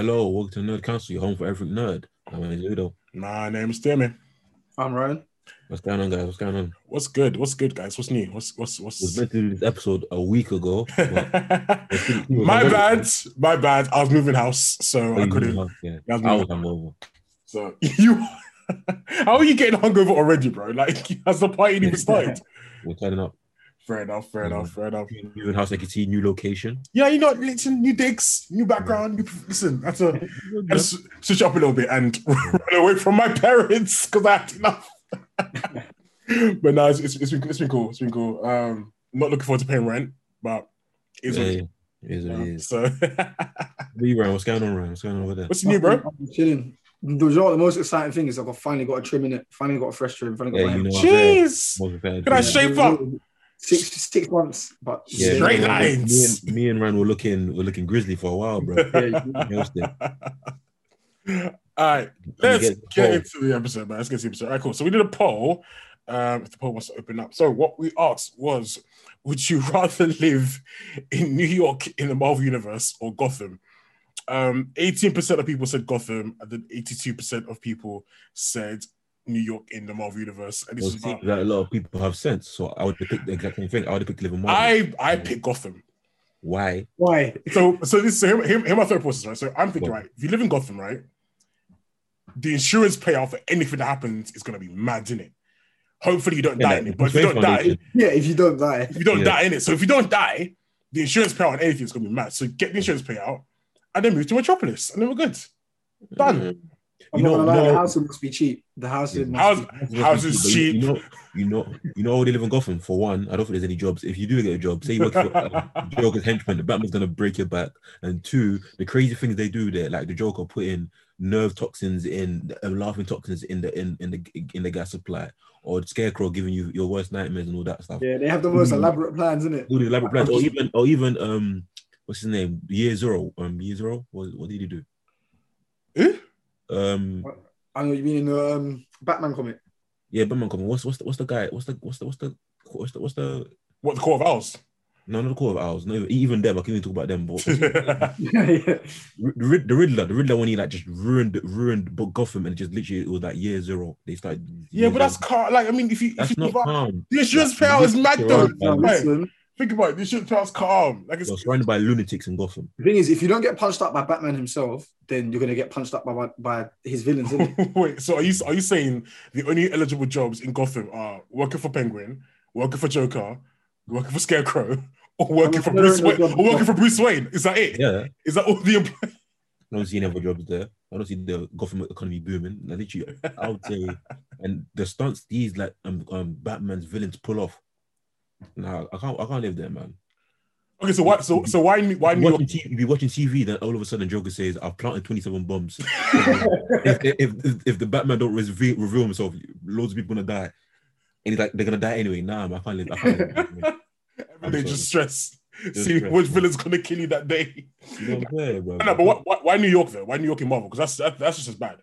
Hello, welcome to Nerd Council, your home for every nerd. My name is Ludo. My name is Timmy. I'm Ryan. What's going on, guys? What's going on? What's good? What's good, guys? What's new? What's what's I was what's? meant to do this episode a week ago. but- my bad. My bad. I was moving house, so Oh, I couldn't. know, Yeah, That's I me. was hungover. So you, how are you getting hungover already, bro? Like, has the party even started? We're turning up. Fair enough. Fair enough. Fair enough. Moving house, I can see new location. Yeah, you know, listen, new digs, new background. New, listen, that's a gotta s- switch up a little bit and run away from my parents because I had enough. but no, it's, it's, it's been it's been cool. It's been cool. Um, not looking forward to paying rent, but it's Yeah, yeah. It is what it it is. is. So, you, Ryan? What's going on, Ryan? What's going on over there? what's new, bro? I'm chilling. The, you know what the most exciting thing is I've got- finally got a trim in it. Finally got a fresh trim. Finally got Yeah, my you know, Jeez, Most. Can I shape up? Six six months, but Yeah, Straight me lines. Me and, me and Ryan were looking, were looking grizzly for a while, bro. Yeah, You know, still. All right, let's get get, into the episode, man. Let's get into the episode. All right, cool. So we did a poll. Um, if the poll wants to open up. So what we asked was, would you rather live in New York in the Marvel universe or Gotham? Um, 18% of people said Gotham, and then 82% of people said New York in the Marvel universe. And this Well, is about, that a lot of people have sense, so I would pick the exact same thing. I would have picked Living Marvel. I I pick Gotham. Why? Why? So so this so here, here, here my third process, right? So I'm thinking, Go on. right, if you live in Gotham, right, the insurance payout for anything that happens is gonna be mad in it. Hopefully you don't Yeah, die like in it, but if you don't die, Yeah, if you don't die. if you don't Yeah. die in it, so if you don't die, the insurance payout on anything is gonna be mad. So get the insurance payout and then move to Metropolis, and then we're good. Done. Mm. I'm You know, lie, no- the housing must be cheap. The housing must House- be House is But you- cheap. You know, you know, you know, they live in Gotham. For one, I don't think there's any jobs. If you do get a job, say you work for uh, Joker's henchman, the Batman's gonna break your back. And two, the crazy things they do there, like the Joker putting nerve toxins in, uh, laughing toxins in the in, in the in the gas supply, or Scarecrow giving you your worst nightmares and all that stuff. Yeah, they have the most Mm. elaborate plans, isn't it? All the elaborate plans, or even or even um, what's his name? Year Zero. Um, Year Zero. What, what did he do? Eh? Um, I know what you mean in the um, Batman comic. yeah, Batman coming. What's what's the what's the guy? What's the what's the what's the what's the what's the What the Court of Owls? No, not the Court of Owls. No, even them. I can't even talk about them. But yeah, yeah, yeah. the, the Riddler, the Riddler, when he like just ruined ruined Bo- Gotham and just literally it was like year zero. They started. year but that's zero. calm. Like, I mean, if you, if that's you not give up- calm. the insurance payout is mad though. around, Now, man. Hey, listen, think about it. The insurance payout's calm. Like, it's You're surrounded by lunatics in Gotham. the thing is, if you don't get punched up by Batman himself, then you're gonna get punched up by by his villains, isn't? Wait, so are you are you saying the only eligible jobs in Gotham are working for Penguin, working for Joker, working for Scarecrow, or working for no, no, Bruce Wayne, or working for Bruce Wayne? Is that it? Yeah, Is that all the employees? I don't see any other jobs there. I don't see the Gotham economy booming. Like, literally, I would say, and the stunts these like um, um Batman's villains pull off. Nah, I can't. I can't live there, man. Okay, so why so so why why New York? TV, you be watching TV, then all of a sudden Joker says, "I've planted 27 bombs." if, if, if if the Batman don't reveal, reveal himself, loads of people gonna die, and he's like, "They're gonna die anyway." Nah, man, I can't live. I can't live. Every day just stress. Just See stress. which villain's gonna kill you that day. you know what I'm saying, bro? No, but why, why, why New York though? Why New York in Marvel? Because that's that, that's just as bad.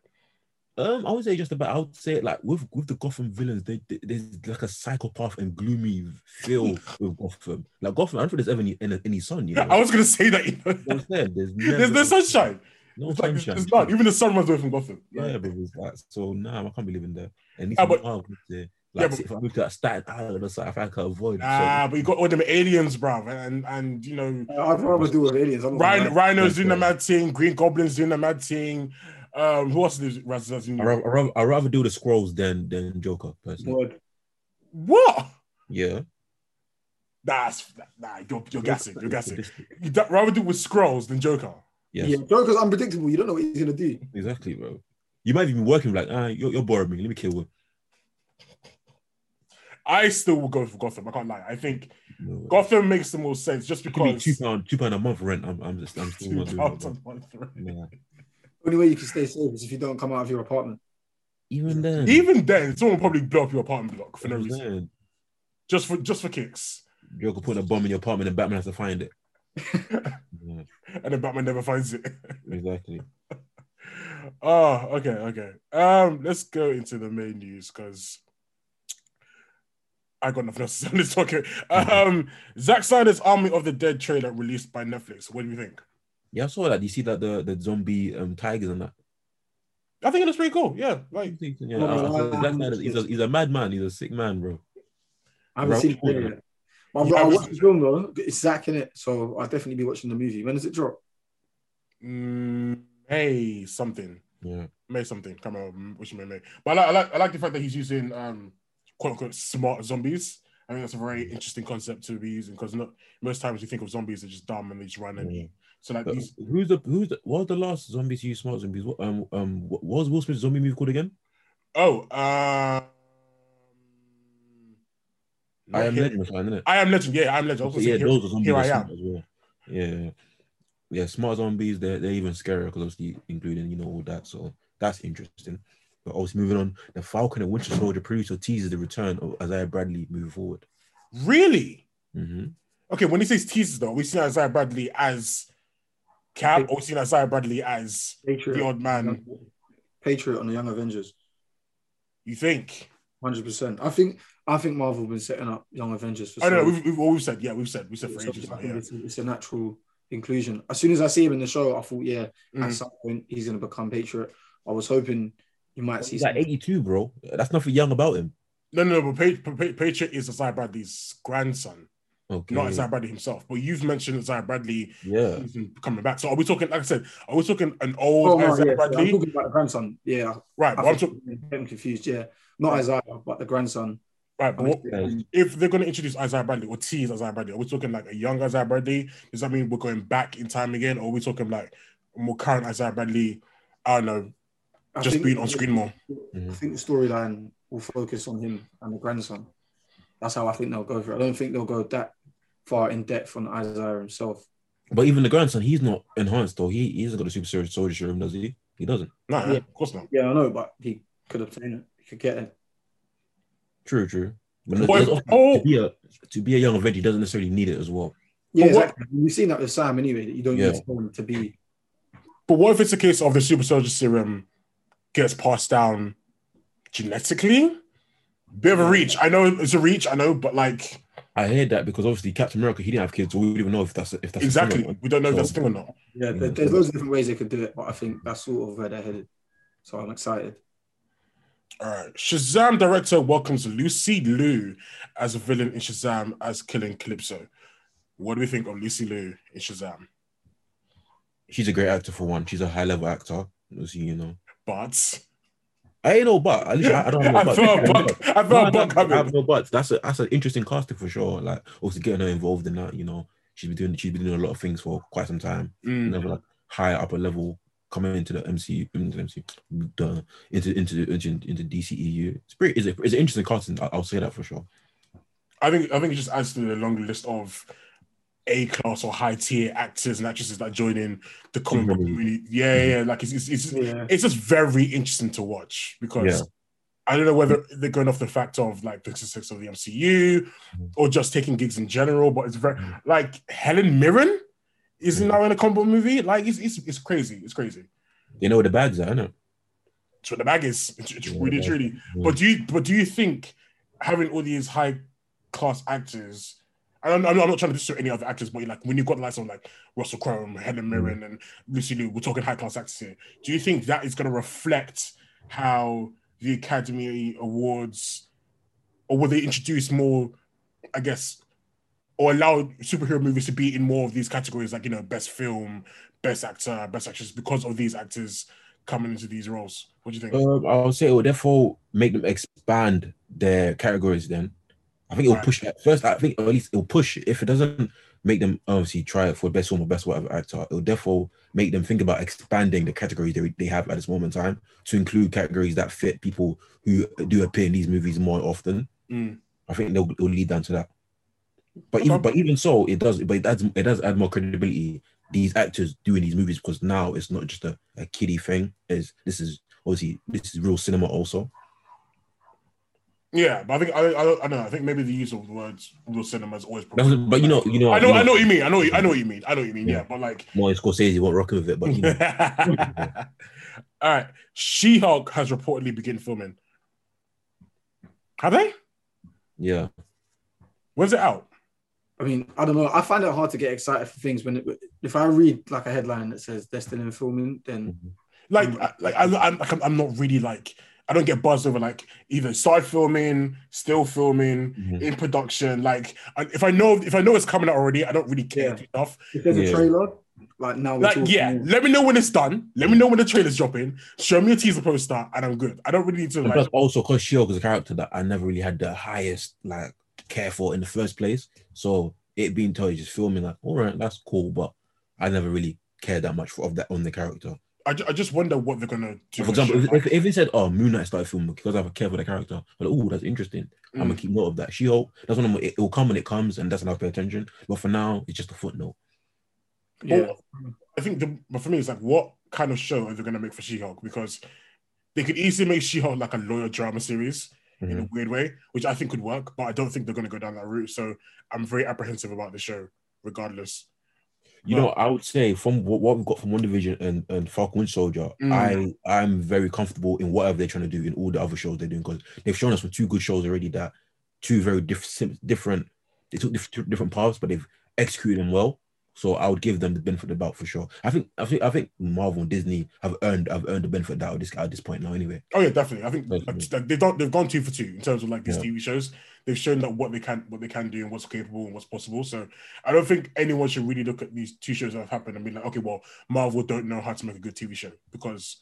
Um, I would say just about. I would say like with with the Gotham villains, they, they- there's like a psychopath and gloomy feel with Gotham. Like Gotham, I don't think there's ever any any, any sun. You know, I was gonna say that. You know? You know what I'm saying? There's, never, There's no sunshine. no It's like sunshine. it's not. Even the sun runs away from Gotham. Like, Yeah, but it's like so. Nah, I can't be living there. And Ah, but- like, Yeah, but- if I move to that Staten Island or something, I can avoid. Ah, but you got all them aliens, bruv, and and you know I'd rather do with aliens. I'm not gonna Rhino. Rhino's doing the Okay. mad thing, Green Goblin's doing the mad thing. Um, who else is Raz- Raz- I rather, I rather, rather do the Skrulls than than Joker personally. Word. What? Yeah, That's nah, you're, you're guessing. You're guessing. You'd rather do with Skrulls than Joker. Yes, Yeah, Joker's unpredictable. You don't know what he's gonna do. exactly, bro. You might even be working like, ah, you're, you're boring me. Let me kill him. I still will go for Gotham. I can't lie. I think No, Gotham makes the most sense just it be because two pound, two pound a month rent. I'm, I'm just, I'm still two not doing pounds it. a month, right? Nah. Only way you can stay safe is if you don't come out of your apartment. Even then, Even then, someone will probably blow up your apartment block for no reason, then, just for just for kicks, Joker putting a bomb in your apartment and Batman has to find it. Yeah, and then Batman never finds it. exactly. oh, okay, okay. Um, let's go into the main news because I got nothing else to say on this topic. Um, Zack Snyder's Army of the Dead trailer released by Netflix. What do you think? Yeah, I saw that. You see that the the zombie um tigers and that. I think it looks pretty cool. Yeah, like Yeah, I- I wow. said, Zack he's a he's a madman. He's a sick man, bro. I haven't Right. seen it yet. But I've, Yeah, I watched the film though. It's Zach in it, so I'll definitely be watching the movie. When does it drop? mm, May something, Yeah. May something. Come on, which May May. But I like, I like I like the fact that he's using um quote unquote smart zombies. I think that's a very interesting concept to be using because not most times you think of zombies they're just dumb and they just run and Yeah. eat. So like these who's the who's the what was the last zombies you use smart zombies? What um um what was Will Smith's zombie movie called again? oh um I am Here- Legend something, isn't it? I am legend. Yeah, I am legend. I was gonna say, yeah, here- those are zombies here I am. as well. Yeah, yeah, smart zombies. They're they're even scarier because obviously including you know all that. So that's interesting. But obviously moving on, the Falcon and Winter Soldier producer teases the return of Isaiah Bradley moving forward. Really? hmm Okay, when he says teasers though, we've seen Isaiah Bradley as Cap, or we've seen Isaiah Bradley as Patriot. the odd man. Patriot on the Young Avengers. You think? Hundred percent. I think I think Marvel have been setting up Young Avengers for. I know so- we've, we've always said, yeah, we've said, we said for so ages I now, think yeah. it's, it's a natural inclusion. As soon as I see him in the show, I thought, yeah, Mm. at some point he's going to become Patriot. I was hoping you might see He's like 82, bro. That's nothing young about him. No, no, no, but Pa- Pa- Patriot is Isaiah Bradley's grandson, Okay. not Isaiah Bradley himself. But you've mentioned Isaiah Bradley Yeah. coming back. So are we talking, like I said, are we talking an Oh, old no, Isaiah yeah, I'm Bradley? talking about the grandson. Yeah, right, I but I'm think talking, I'm confused. Yeah, not Isaiah, but the grandson. right, but what, if they're going to introduce Isaiah Bradley or tease Isaiah Bradley, are we talking like a young Isaiah Bradley? Does that mean we're going back in time again, or are we talking like more current Isaiah Bradley? I don't know, I just think- being on screen more. I mm-hmm. think the storyline will focus on him and the grandson. That's how I think they'll go for it. I don't think they'll go that far in depth on Isaiah himself. But even the grandson, he's not enhanced though. He, he hasn't got a super soldier soldier serum, does he? He doesn't. No, Yeah. of course not. Yeah, I know, but he could obtain it. He could get it. True, true. But Boy, oh. to be a to be a young Avenger, he doesn't necessarily need it as well. Yeah, But what- exactly. You've seen that with Sam anyway. That you don't Yeah. need someone to be. But what if it's a case of the super soldier serum gets passed down genetically? Bit of a reach. I know it's a reach. I know, but like I heard that because obviously Captain America, he didn't have kids, so we don't even know if that's if that's a thing or exactly. not. We don't know if that's So- the thing or not. Yeah, Yeah. there- there's loads of different ways they could do it, but I think that's sort of where they're headed. So I'm excited. All right. Shazam director welcomes Lucy Liu as a villain in Shazam as killing Kalypso. What do we think of Lucy Liu in Shazam? She's a great actor for one. She's a high level actor. So, you know, But I ain't no but. At least I, I don't have no I but. felt a buck. I No, felt a no, buck I have no buts. That's a that's an interesting casting for sure. Like also getting her involved in that. You know, she's been doing she's been doing a lot of things for quite some time. Mm. Never like higher upper level coming into the MC into the MC the, into into into into DCEU. It's pretty. It's, a, it's an interesting casting. I, I'll say that for sure. I think I think it just adds to the long list of A class or high tier actors and actresses that join in the comic book Mhm. community. Yeah, yeah, yeah. Like it's it's, it's Yeah. it's just very interesting to watch because Yeah. I don't know whether they're going off the fact of like the success of the MCU Mhm. or just taking gigs in general. But it's very like Helen Mirren is now in a combo movie. Like it's, it's it's crazy. It's crazy. They know where the bags are, innit? It's what the bag is. It's, it's Yeah, really truly. Yeah. But do you but do you think having all these high class actors? I I'm not trying to disrespect any other actors, but like when you've got the likes of like Russell Crowe, Helen Mirren, and Lucy Liu, we're talking high class actors here. Do you think that is going to reflect how the Academy Awards, or will they introduce more, I guess, or allow superhero movies to be in more of these categories, like you know, best film, best actor, best actress, because of these actors coming into these roles? What do you think? Um, I would say it would therefore make them expand their categories. Then I think it will push that first. I think at least it will push. If it doesn't make them obviously try it for best film or best whatever actor, it will therefore make them think about expanding the categories they, they have at this moment in time to include categories that fit people who do appear in these movies more often. Mm. I think they'll, it'll lead down to that. But Okay. even but even so, it does. But it adds it does add more credibility. These actors doing these movies because now it's not just a, a kiddie thing. Is this is obviously this is real cinema also. Yeah, but I think I, I, don't- I don't know. I think maybe the use of the words real cinema is always. That's, but you know, you know, I know, you I know what you mean. I know, I know what you mean. I know what you mean. Yeah, Yeah. but like, Martin Scorsese won't rock with it, but you know, all right. She-Hulk has reportedly begun filming. Have they? yeah, When's it out? I mean, I don't know. I find it hard to get excited for things when it, if I read like a headline that says they're still in filming, then Mhm. Like. Like I'm, I'm, like, I'm, I'm not really like I don't get buzzed over like either side filming, still filming, Mhm. in production. Like, I- if I know if I know it's coming out already, I don't really care Yeah. enough. if there's Yeah. a trailer, like now we're Like, talking yeah, more. let me know when it's done. Let me know when the trailer's dropping. Show me a teaser poster, and I'm good. I don't really need to And like. plus, also because She-Hulk is a character that I never really had the highest like care for in the first place. So it being told you just filming like, all right, that's cool, but I never really cared that much for of that on the character. I, ju- I just wonder what they're gonna do. For example, if, like- if, if it said, "Oh, Moon Knight started filming because I have a care for the character," I'm like, "Oh, that's interesting." I'm gonna Mm. keep note of that. She-Hulk, that's when I'm, it will come when it comes, and that's when I'll pay attention. But for now, it's just a footnote. yeah. I think the but for me it's like what kind of show are they gonna make for She-Hulk? Because they could easily make She-Hulk like a lawyer drama series in Mhm. a weird way, which I think could work, but I don't think they're gonna go down that route. So I'm very apprehensive about the show, regardless. You know, I would say from what, what we've got from WandaVision and, and Falcon Winter Soldier, Mm. I I'm very comfortable in whatever they're trying to do in all the other shows they're doing because they've shown us from two good shows already that two very different different they took different different paths, but they've executed them well. So I would give them the benefit of the doubt for sure. I think I think I think Marvel and Disney have earned have earned the benefit of the doubt at this at this point now anyway. Oh yeah, definitely. I think Definitely. Uh, they've done, they've gone two for two in terms of like these Yeah. TV shows. They've shown that what they can what they can do and what's capable and what's possible. So I don't think anyone should really look at these two shows that have happened and be like, okay, well, Marvel don't know how to make a good TV show because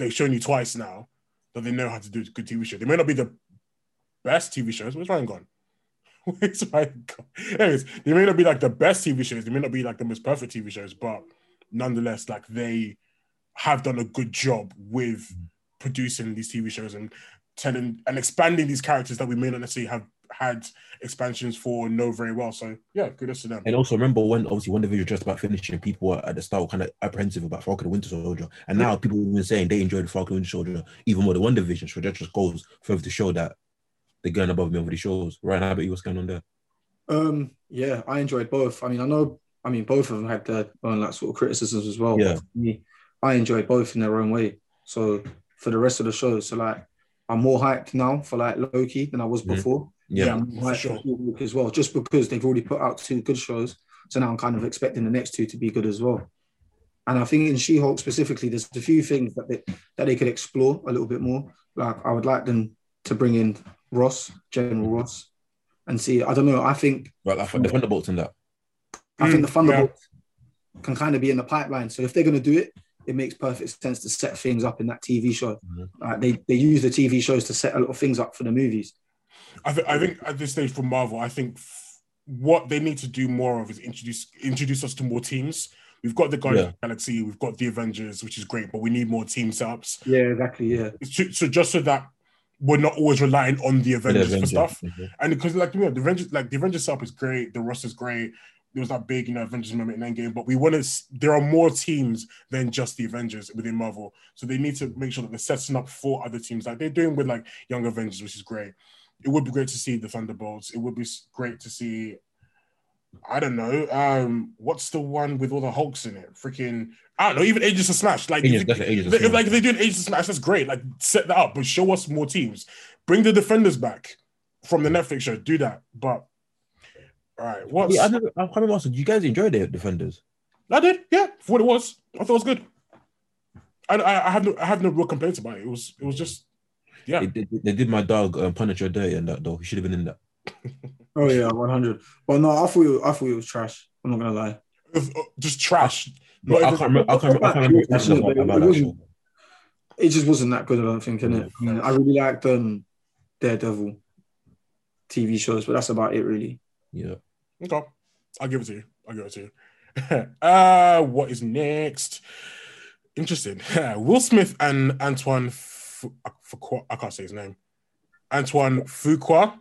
they've shown you twice now that they know how to do a good TV show. They may not be the best TV shows. Where's Ryan gone? Where's Ryan gone? Anyways, they may not be like the best TV shows. They may not be like the most perfect TV shows, but nonetheless, like they have done a good job with producing these TV shows and telling and expanding these characters that we may not necessarily have had expansions for or know very well. So yeah, kudos to them. And also remember when obviously WandaVision just about finishing, people were at the start were kind of apprehensive about Falcon and Winter Soldier, and now people have been saying they enjoyed Falcon and Winter Soldier even more than WandaVision. So that just goes further to show that they're going above me over these shows. Right, how about you? What's going on there? Um, yeah, I enjoyed both. I mean, I know, I mean, both of them had their own like sort of criticisms as well. Yeah. For me, I enjoyed both in their own way. So for the rest of the show, so like I'm more hyped now for like Loki than I was Mhm. before. Yeah, I'm hyped sure. for She-Hulk as well, just because they've already put out two good shows. So now I'm kind of expecting the next two to be good as well. And I think in She-Hulk specifically, there's a few things that they that they could explore a little bit more. Like I would like them to bring in Ross, General Ross, and see. I don't know. I think right. Like the Thunderbolts and that. I think the Mm, Thunderbolts can kind of be in the pipeline. So if they're going to do it, it makes perfect sense to set things up in that TV show. Mhm. Like they they use the TV shows to set a lot of things up for the movies. I think I think at this stage for Marvel, I think f- what they need to do more of is introduce introduce us to more teams. We've got the Guardians of the Galaxy, we've got the Avengers, which is great, but we need more team setups. Yeah, exactly. Yeah, So, so just so that we're not always relying on the The Avengers for Avengers. stuff. Mhm. And because like you know, the Avengers, like the Avengers setup is great, the roster is great. There was that big, you know, Avengers moment in Endgame, but we want to. There are more teams than just the Avengers within Marvel, so they need to make sure that they're setting up for other teams, like they're doing with like Young Avengers, which is great. It would be great to see the Thunderbolts. It would be great to see. I don't know. Um, what's the one with all the Hulks in it? Freaking, I don't know. Even Agents of Smash, like Agents, definitely Agents of like if they do an Agents of Smash, that's great. Like set that up, but show us more teams. Bring the Defenders back from the Netflix show. Do that. But all right, What? Yeah, I never. I can't remember. Also, do you guys enjoy the Defenders? I did, yeah, for what it was. I thought it was good. I, I, I have no I have no real complaints about it. It was it was just yeah. They, they, they did my dog um, Punisher dirty and that though. He should have been in that. Oh yeah, one hundred. Well, no, I thought it, I thought it was trash. I'm not gonna lie. It was, uh, just trash. But Not I can't remember. I can't remember. I can't remember Actually, about, it wasn't- It just wasn't that good. I don't think. Innit? I, mean, I really liked um, Daredevil TV shows, but that's about it, really. Yeah. Okay, I'll give it to you. I'll give it to you. uh, what is next? Interesting. Will Smith and Antoine Fu- Fuqua. I can't say his name. Antoine Fuqua.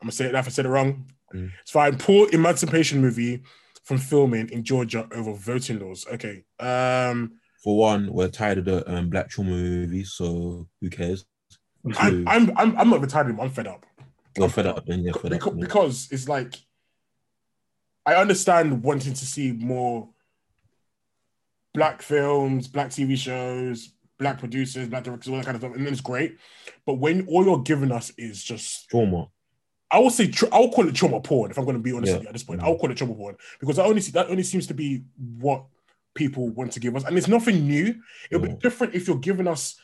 I'm gonna say it. now If I said it wrong, Mm. it's fine. Poor emancipation movie from filming in Georgia over voting laws. Okay. Um, For one, we're tired of the um, black trauma movies, so who cares? I'm, I'm, I'm, I'm not retired. I'm fed up. You're fed up, then you're fed up. because, because it's like I understand wanting to see more black films, black TV shows, black producers, black directors, all that kind of stuff, and then it's great. But when all you're giving us is just Trauma. I will say tr- I'll call it trauma porn if I'm going to be honest Yeah. with you at this point. I'll call it trauma porn because that only that only seems to be what people want to give us, and it's nothing new. It'll be different if you're giving us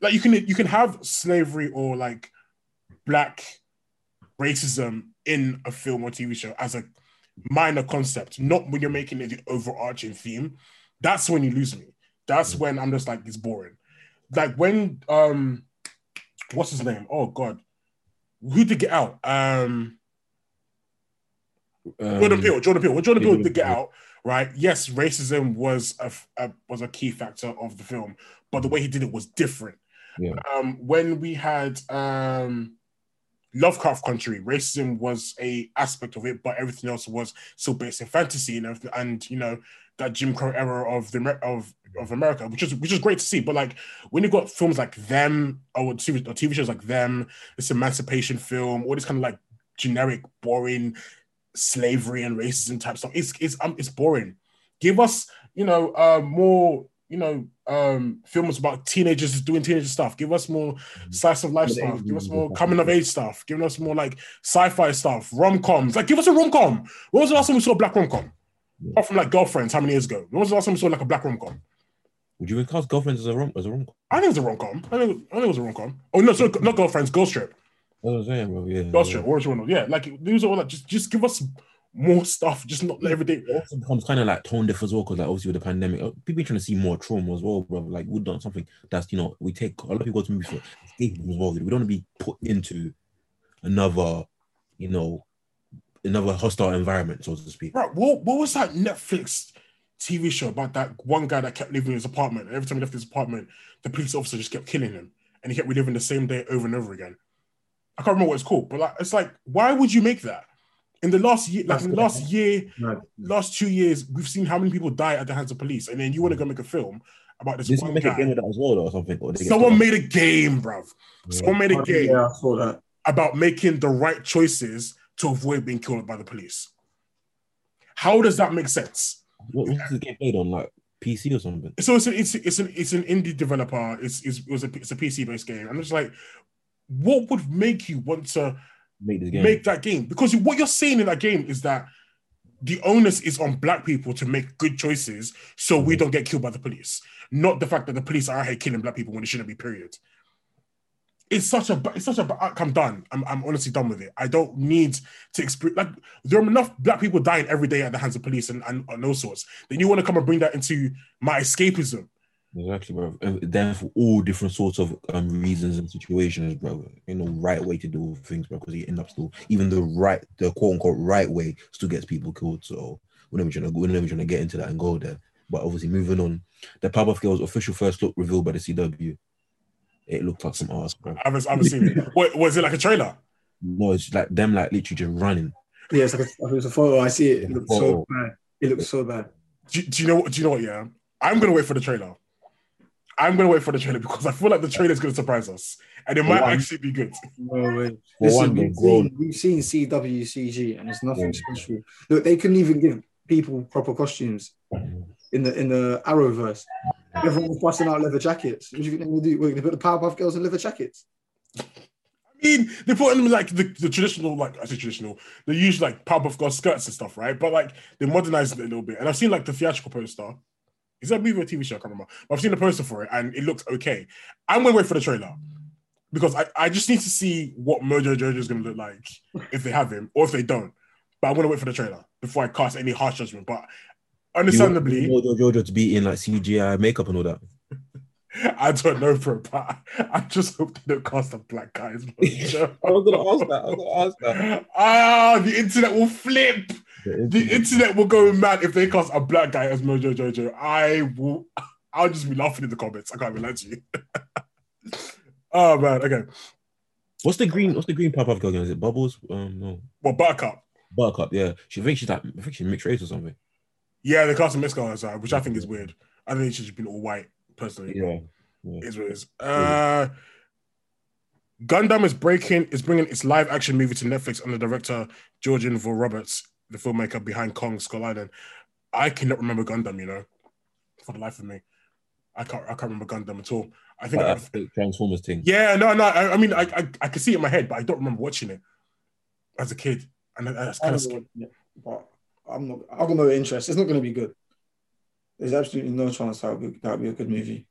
like you can you can have slavery or like black racism in a film or TV show as a minor concept, not when you're making it the overarching theme. That's when you lose me. That's when I'm just like it's boring. Like when um, what's his name? Oh God, who did get out? Um, Jordan Um, Peele. Jordan Peele. When Jordan Peele did get out, right? Yes, racism was a, a was a key factor of the film, but the way he did it was different. Yeah. Um, when we had um, Lovecraft Country, racism was a aspect of it, but everything else was still based in fantasy and everything, and you know that Jim Crow era of the of of America, which is which is great to see. But like when you've got films like them or TV, or TV shows like them, this emancipation film, all this kind of like generic, boring slavery and racism type stuff. It's it's um it's boring. Give us you know uh more you know um films about teenagers doing teenager stuff. Give us more slice of life stuff. Give us more coming of age stuff. Give us more like sci-fi stuff, rom coms. Like give us a rom com. What was the last time we saw a black rom com? Yeah. Apart from like girlfriends, how many years ago? When was the last time we saw like a black rom com? Would you cast girlfriends as a rom as a rom com? I think it's a rom com. I think I think it was a rom com. Oh no, so not girlfriends, Girls Trip. That's what I'm saying, bro. Yeah. Girls yeah. Trip. Orange one. Yeah, like these are all like just just give us more stuff. Just not every day. It also becomes kind of like tone deaf as well, because like obviously with the pandemic, uh, people trying to see more trauma as well, bro. Like we've done something that's you know we take a lot of people go to movies for escapism as well. We don't want to be put into another, you know, another hostile environment, so to speak. Bro, what, what was that Netflix TV show about that one guy that kept living in his apartment? And every time he left his apartment, the police officer just kept killing him, and he kept reliving the same day over and over again. I can't remember what it's called, but like, it's like, why would you make that? In the last year, like in the last year, No. last two years, we've seen how many people die at the hands of police, and then you want to go make a film about this Did one someone make a game guy. with that as well, or something? Or Someone made a game, bruv. Someone made a game Yeah, I saw that. about making the right choices to avoid being killed by the police. How does that make sense? What was this game played on, like PC or something? So it's an it's it's an it's an indie developer. It's, it's it was a it's a PC based game. I'm just like, what would make you want to Make this game. make that game? Because what you're saying in that game is that the onus is on black people to make good choices so we mm-hmm. don't get killed by the police, not the fact that the police are out here killing black people when it shouldn't be. Period. It's such a it's such a I'm done. I'm, I'm honestly done with it. I don't need to experience like there are enough black people dying every day at the hands of police and, and, those sorts. Then you want to come and bring that into my escapism. Exactly, bro. Then for all different sorts of um, reasons and situations, bro. You know, right way to do things, bro. Because you end up still, even the right, the quote unquote right way, still gets people killed. So we're never trying to, we're never trying to get into that and go there. But obviously, moving on, the Powerpuff Girls official first look revealed by the CW. It looked like some ass, bro. I haven't, I haven't seen it. What, was it like a trailer? No, it's like them, like literally just running. Yeah, it's like a, it was a photo. I see it. It looks so bad. It looks so bad. Do, do you know? what? Do you know what? Yeah, I'm gonna wait for the trailer. I'm gonna wait for the trailer because I feel like the trailer is gonna surprise us, and it might one. actually be good. No way. For Listen, one, we've, seen, we've seen CWCG and it's nothing Yeah. special. Look, they couldn't even give people proper costumes mm-hmm. in the in the Arrowverse. Everyone was busting out leather jackets. What you they would do? We're gonna put the Powerpuff Girls in leather jackets. I mean, they put in like the, the traditional, like I say traditional, they use like Powerpuff Girls skirts and stuff, right? But like they modernized it a little bit, and I've seen like the theatrical poster. Is that a movie or a TV show? I can't remember. But I've seen the poster for it, and it looks okay. I'm gonna wait for the trailer because I, I just need to see what Mojo Jojo is gonna look like if they have him or if they don't. But I'm gonna wait for the trailer before I cast any harsh judgment. But understandably, You want Mojo Jojo to be in like CGI makeup and all that. I don't know for a fact. I just hope they don't cast a black guy as Mojo. I was gonna ask that. I was gonna ask that. Ah, the internet will flip. The internet will go mad if they cast a black guy as Mojo Jojo. I will. I'll just be laughing in the comments. I can't even lie to you. oh man. Okay. What's the green? What's the green Powerpuff Girl? again? Is it Bubbles? Um, no, Well, Buttercup. Buttercup. Yeah, she thinks she's like, I think she's mixed race or something. Yeah, they cast a mixed guy as that, which I think is weird. I think it should have been all white. Personally, Yeah, It is what it is. Uh, Gundam is breaking is bringing its live action movie to Netflix under director Jordan Vogt-Roberts, the filmmaker behind Kong Skull Island. I cannot remember Gundam, you know, for the life of me. I can't. I can't remember Gundam at all. I think. Like I, that Transformers thing. yeah, no, no. I, I mean, I, I, I can see it in my head, but I don't remember watching it. as a kid, and that's kind of remember watching it, but I'm not. I've got no interest. It's not going to be good. There's absolutely no chance that would be, that would be a good movie.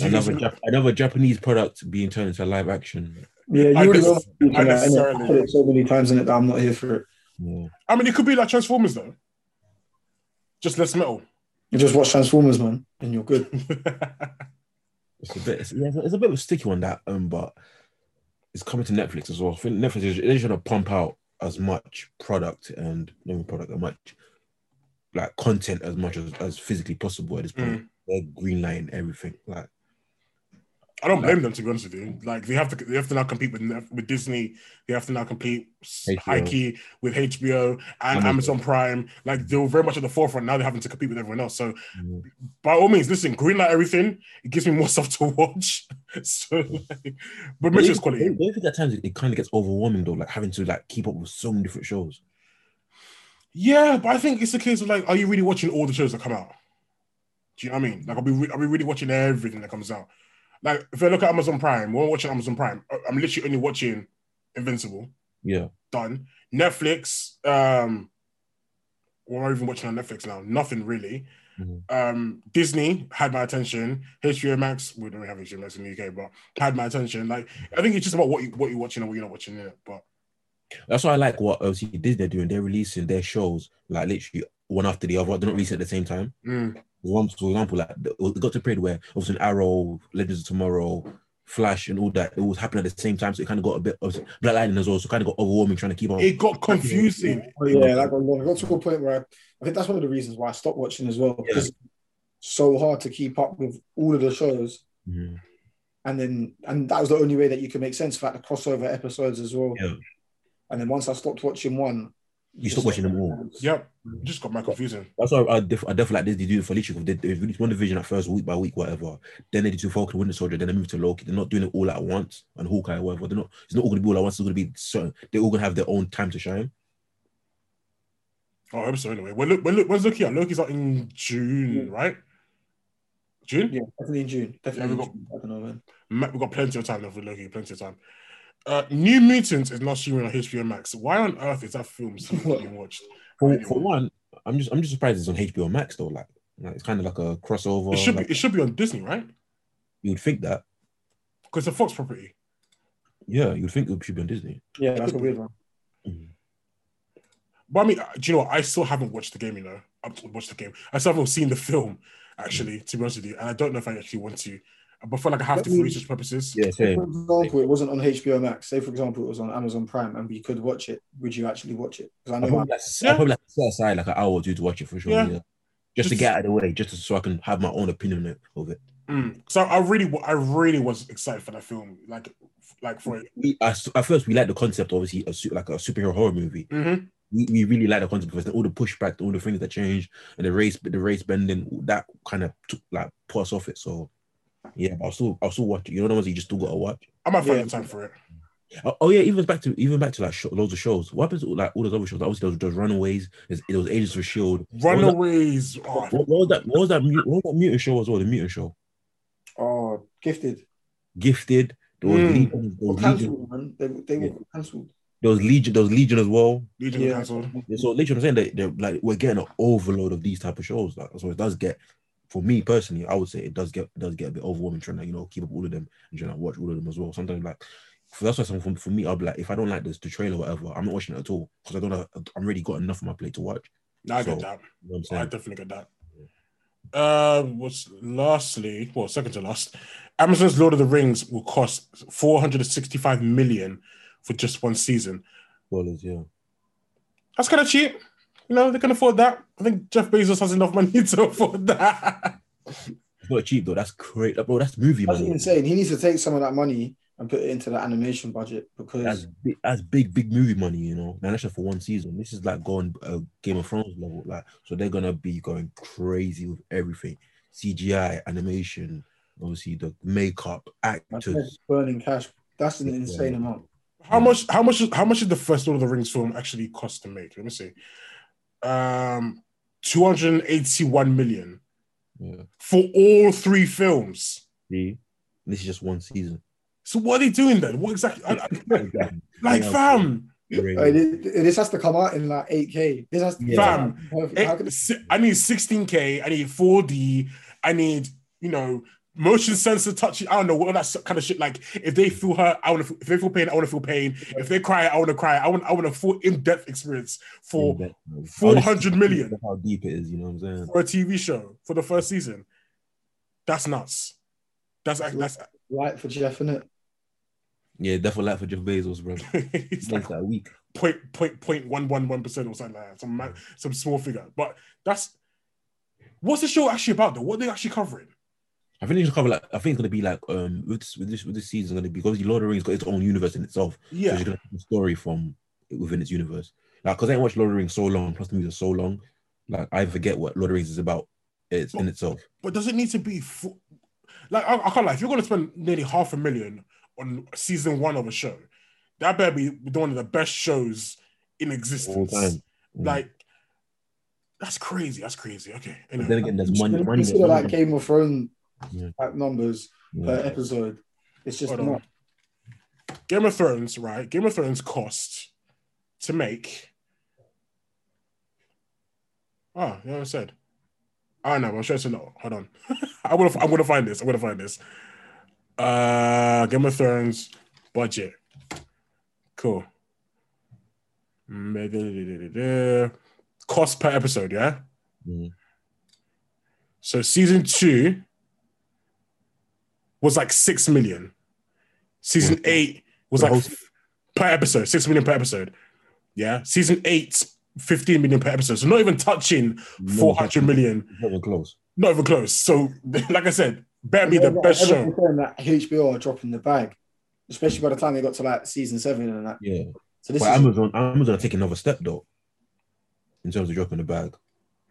Another, Jap- another Japanese product being turned into live action. Yeah, you I already guess- know. I I necessarily- it so many times in it that I'm not here for it. Yeah. I mean, it could be like Transformers though, just less metal. You just watch Transformers, man, and you're good. It's a bit, it's, yeah, it's a bit of a sticky one that, um, but it's coming to Netflix as well. Netflix is they're trying to pump out as much product and not even product, as much like content as much as, as physically possible at this point. Mm. They're greenlighting everything. Like, I don't blame them to be honest with you. Like they have to, they have to now compete with with Disney. They have to now compete HBO. high key with HBO and Amazon. Amazon Prime. Like they were very much at the forefront. Now they're having to compete with everyone else. So mm, by all means, listen, greenlight everything. It gives me more stuff to watch. so, like, but make sure it's quality. Don't you think at times it, it kind of gets overwhelming though, like having to like keep up with so many different shows. Yeah, but I think it's a case of like, are you really watching all the shows that come out? Do you know what I mean? Like, I'll be, re- I'll be really watching everything that comes out. Like, if I look at Amazon Prime, when I'm watching Amazon Prime, I'm literally only watching Invincible, Yeah, done. Netflix, um, what am I even watching on Netflix now? Nothing really. Mhm. Um, Disney had my attention. HBO Max, we don't have HBO Max in the UK, but had my attention. Like, I think it's just about what you what you're watching and what you're not watching in it. But that's why I like what obviously Disney are doing. They're releasing their shows like literally one after the other. They're not releasing at the same time. mm, One, for example, like the- it got to a period where obviously Arrow, Legends of Tomorrow, Flash, and all that it was happening at the same time. So it kind of got a bit of Black Lightning as well. So kind of got overwhelming trying to keep up. it got confusing. Oh, yeah, like I got to a point where I, I think that's one of the reasons why I stopped watching as well because it's so hard to keep up with all of the shows, Mhm. and then and that was the only way that you could make sense of like the crossover episodes as well. Yeah. And then once I stopped watching one, You stop watching them all. Yep, just got my confusing. That's why I, def- I definitely like this. They do it for literally. They, they release WandaVision at first, week by week, whatever. Then they do Falcon, Winter Soldier. Then they move to Loki. They're not doing it all at once. And Hawkeye, whatever. They're not. It's not all going to be all at once. It's going to be certain. They're all going to have their own time to shine. Oh, I hope so. Anyway, when look, when look, when's Loki out? Loki's out in June, right? June. yeah, definitely in June. Definitely Yeah, in we June. I don't know, man. Ma- We've got plenty of time left with Loki. Plenty of time. Uh, New Mutants is not streaming on HBO Max. Why on earth is that film still not being watched? For, Anyone. for one, I'm just I'm just surprised it's on HBO Max though. Like, like it's kind of like a crossover. It should like, be. It should be on Disney, right? you would think that. Because it's a Fox property. Yeah, you'd think it should be on Disney. Yeah, that's a weird one. But I mean, uh, do you know what? I still haven't watched the game. You know, I've watched the game. I still haven't seen the film. Actually, to be honest with you, and I don't know if I actually want to. But I feel like I have to for research purposes. Yeah, For same. example, it wasn't on HBO Max. Say, for example, it was on Amazon Prime, and we could watch it. Would you actually watch it? Because I I'll know probably, I, like, Yeah. I'll probably like set aside like an hour or two to watch it for sure. Yeah. Yeah. Just, to get out of the way, just so I can have my own opinion of it- Mm. So I really, I really was excited for that film. Like, like for it. We, at at first, we like the concept, obviously, a, su- like a superhero horror movie. Mhm. We, we really like the concept because all the pushback, all the things that changed, and the race, the race bending, that kind of took like put us off it. So, yeah, but I'll still, I'll still watch it. You know, the ones you just still gotta watch. I might find Yeah. the time for it. Oh, oh, yeah, even back to even back to like show, loads of shows. What happens to like all those other shows? Obviously, those, those Runaways. There's, there was Agents of Shield. Runaways. Oh, What, what was that? What was that? What was that mutant show as well? The mutant show. oh, gifted. Gifted. There was Mm. Legion. There Were was Legion. cancelled, man. They, they were cancelled. There was Legion. There was Legion as well. Legion Yeah. cancelled. So literally, I'm saying that they're like we're getting an overload of these type of shows. Like, so it does get, for me personally, I would say it does get it does get a bit overwhelming trying to you know keep up all of them and trying to watch all of them as well. Sometimes like. For that's why some for, for me, I'll be like, if I don't like this, the trailer, or whatever, I'm not watching it at all because I don't know. I'm already got enough on my plate to watch. No, I get that. You know I definitely get that. Uh, what's lastly, well, second to last, Amazon's Lord of the Rings will cost 465 million for just one season. Dollars, yeah. That's kind of cheap. You know, they can afford that. I think Jeff Bezos has enough money to afford that. It's not cheap though. That's great, bro. That's movie That's money. insane. He needs to take some of that money and put it into the animation budget because That's big, that's big, big movie money, you know. Now that's just for one season. This is like going uh, Game of Thrones level, like so they're gonna be going crazy with everything, CGI, animation, obviously the makeup, that's actors. burning cash. That's an insane Yeah. amount. How much? How much? How much did the first Lord of the Rings film actually cost to make? Let me see. Um, 281 million Yeah, for all three films. see, this is just one season. So what are they doing then? What exactly? I- I- like, Yeah. fam, Really. This has to come out in like 8K. This has to Yeah. Fam, perfect. Eh, How can it- I need 16k. I need 4D. I need you know motion sensor touching. I don't know all that kind of shit. Like if they feel hurt, I want to. If they feel pain, I want to feel pain. If they cry, I want to cry. I want. I want a full in depth experience for 400 million. How deep it is, you know what I'm saying? for a TV show for the first season. That's nuts. That's that's. Right for Jeff, innit? Yeah, definitely like for Jeff Bezos, bro. it's like Makes that week. point point point one one one percent or something like that. Some some small figure. But that's what's the show actually about though? What are they actually covering? I think it's cover like I think it's gonna be like um with this with this with this season gonna be because Lord of the Rings got its own universe in itself. Yeah. you're gonna have a story from within its universe. Like because I ain't watched Lord of the Rings so long, plus the movies are so long, like I forget what Lord of the Rings is about. It's in itself. But does it need to be full? Like I, I can't lie. If you're going to spend nearly half a million on season one of a show, that better be one of the best shows in existence. time. Mm. Like that's crazy. That's crazy. Okay. But Anyway. then again, there's money. When you money consider like Game of Thrones Yeah. type numbers per episode, it's just Hold on. not. Game of Thrones, right? Game of Thrones cost to make. Oh, you know what I said. I know, I'm sure it's a lot. Hold on. I'm gonna I'm gonna find this. I'm gonna find this. Uh Game of Thrones budget. Cool. Cost per episode, yeah? Mhm. So season two was like six million. Season eight was The like whole f- per episode, six million per episode. Yeah. Season eight, 15 million per episode. So not even touching No, 400 million. Not even close. Not even close. So, like I said, better be the Everyone- best show. everyone's saying that HBO are dropping the bag, especially by the time they got to like season seven and that. Yeah. So this But is Amazon, Amazon are taking another step though, in terms of dropping the bag.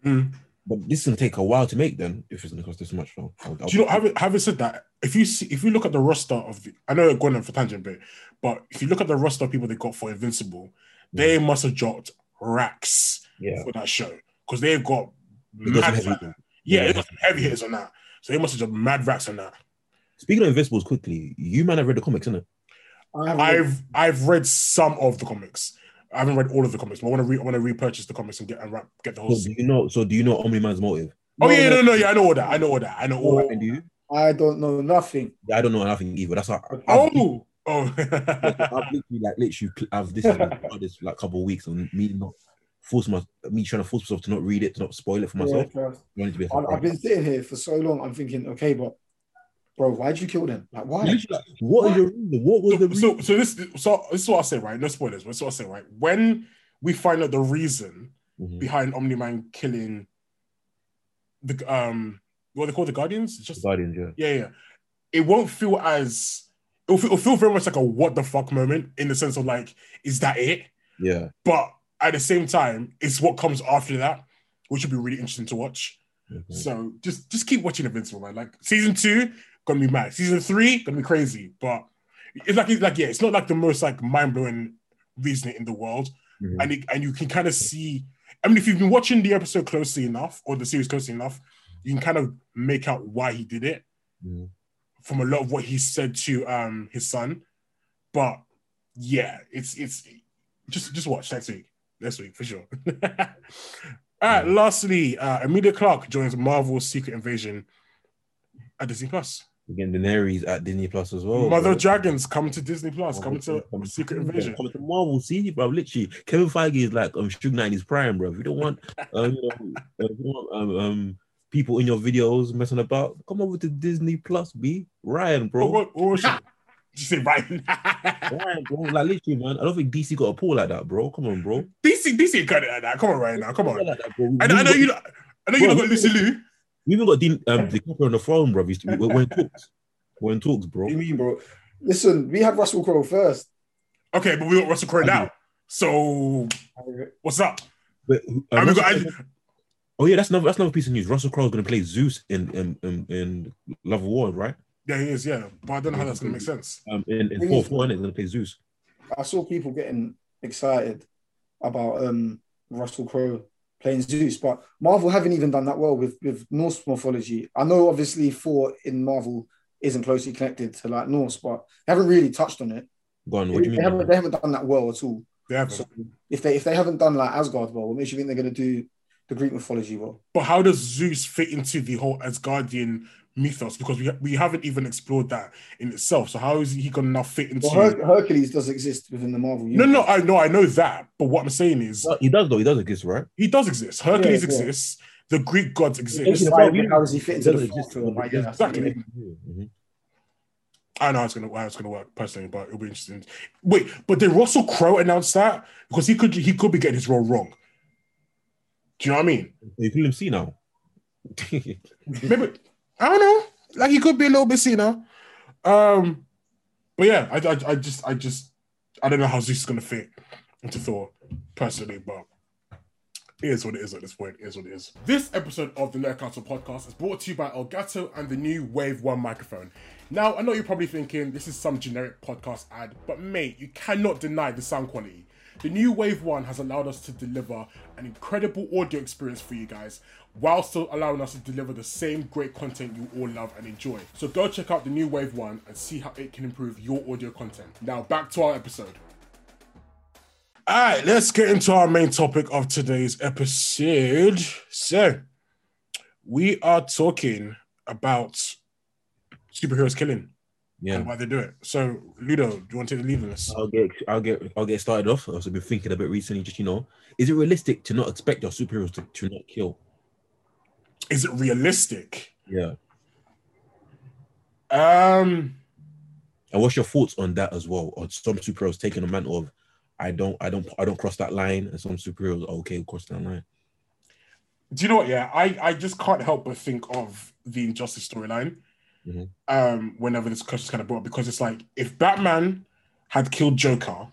Mm. But this is gonna take a while to make. Then, if it's gonna cost this much, though. I'll- I'll- Do you know, having, having said that, if you see, if you look at the roster of the, I know they're going on for tangent bit, but if you look at the roster of people they got for Invincible, they mm. must have dropped racks yeah. for that show because they've got They mad, heavy- yeah, yeah. they got some heavy hitters on that. So they must have dropped mad racks on that. Speaking of Invincibles, quickly, you man have read the comics, innit? I haven't- I've I've read some of the comics. I haven't read all of the comics, but I want to re- I want to repurchase the comics and get and wrap, get the whole. So do you know? So do you know Omni Man's motive? oh yeah, no, no, yeah, I know all that. I know all that. I know all. And do you? I don't know nothing. Yeah, I don't know nothing either. That's how. I've, Oh, oh. I've literally like literally I've this like, this like couple of weeks and me not force my me trying to force myself to not read it to not spoil it for myself. Yeah, trust. I want it to be a I've, I've been sitting here for so long. I'm thinking, okay, but bro, why'd you kill them? Like, why? Literally, like, what is your reason? What was the reason? so, so this so this is what I say, right? No spoilers, but this is what I say, right? When we find out the reason Mhm. behind Omni Man killing the um what are they call the Guardians? It's just Guardians, yeah. yeah, yeah. It won't feel as it'll feel, it'll feel very much like a what the fuck moment in the sense of like, is that it? Yeah. But at the same time, it's what comes after that, which would be really interesting to watch. Mhm. So just just keep watching Invincible, man. Like season two, gonna be mad. Season three, gonna be crazy. But it's like it's like yeah, it's not like the most like mind blowing reasoning in the world, Mhm. and it, and you can kind of see. I mean, if you've been watching the episode closely enough or the series closely enough, you can kind of make out why he did it Mhm. from a lot of what he said to um his son. But yeah, it's it's just just watch next week. Next week for sure. All right. Lastly, uh, Emilia Clarke joins Marvel's Secret Invasion at Disney Plus. Again, Daenerys at Disney Plus as well. Mother bro. Dragons come to Disney Plus. Oh, Come to come- Secret come- Invasion. Come to Marvel, see, bro. Literally, Kevin Feige is like um Suge Knight his prime, bro. If you don't want, um, you know, uh, if you want um, um, people in your videos messing about, come over to Disney Plus, B. Ryan, bro. What, what, what was she? Did you say Ryan? Ryan, bro. Like literally, man. I don't think DC got a pull like that, bro. Come on, bro. DC DC cut it like that. Come on, right now. Come on. Like that. I, know- I know you. I know you Bro, don't got Lucy Liu. We even got Dean, um, DiCaprio on the phone, bro. We're, we're in talks. We're in talks, bro. What do you mean, bro? Listen, we had Russell Crowe first. Okay, but we got Russell Crowe now. So what's up? But, uh, And we got- Russell- oh yeah, that's another that's another piece of news. Russell Crowe is going to play Zeus in in, in in Love of War, right? Yeah, he is. Yeah, but I don't know how that's gonna make sense. Um, in in Thing fourth is- one, it's going to play Zeus. I saw people getting excited about um Russell Crowe playing Zeus, but Marvel haven't even done that well with with Norse mythology. I know obviously Thor in Marvel isn't closely connected to like Norse, but they haven't really touched on it. Go on. What do you they mean? haven't they haven't done that well at all. They haven't. So if they if they haven't done like Asgard well, what makes you think they're going to do the Greek mythology well? But how does Zeus fit into the whole Asgardian mythos? Because we we haven't even explored that in itself. So how is he going to now fit into? Well, Her- Hercules does exist within the Marvel no, universe. no, I know, I know that. But what I'm saying is, Well, He does though. He does exist, right? he does exist. Hercules Yeah, yeah. exists. The Greek gods exist. Thinking Why- how does he fit into the exist, film? but Yeah, exactly. I know how it's gonna how it's gonna work personally, but it'll be interesting. Wait, but did Russell Crowe announce that? Because he could he could be getting his role wrong. Do you know what I mean? You can see now. Maybe I don't know. Like he could be a little bit seen Um, but yeah, I, I, I just I just I don't know how Zeus is gonna fit into Thor personally, but it is what it is at this point. It is what it is. This episode of the Nerd Council podcast is brought to you by Elgato and the new Wave One microphone. Now, I know you're probably thinking this is some generic podcast ad, but mate, you cannot deny the sound quality. The new Wave One has allowed us to deliver an incredible audio experience for you guys, while still allowing us to deliver the same great content you all love and enjoy. So go check out the new Wave One and see how it can improve your audio content. Now, back to our episode. All right, let's get into our main topic of today's episode. So, we are talking about superheroes killing Yeah. and why they do it. So, Ludo, do you want to take the lead on this? I'll get I'll get I'll get started off. I've also been thinking a bit recently, just you know, is it realistic to not expect your superheroes to, to not kill? Is it realistic? Yeah. Um, And what's your thoughts on that as well? Or some superheroes taking a mantle of I don't I don't I don't cross that line, and some superheroes are okay cross that line. do you know what? Yeah, I I just can't help but think of the injustice storyline. Mhm. Um, whenever this question's kind of brought up, because it's like if Batman had killed Joker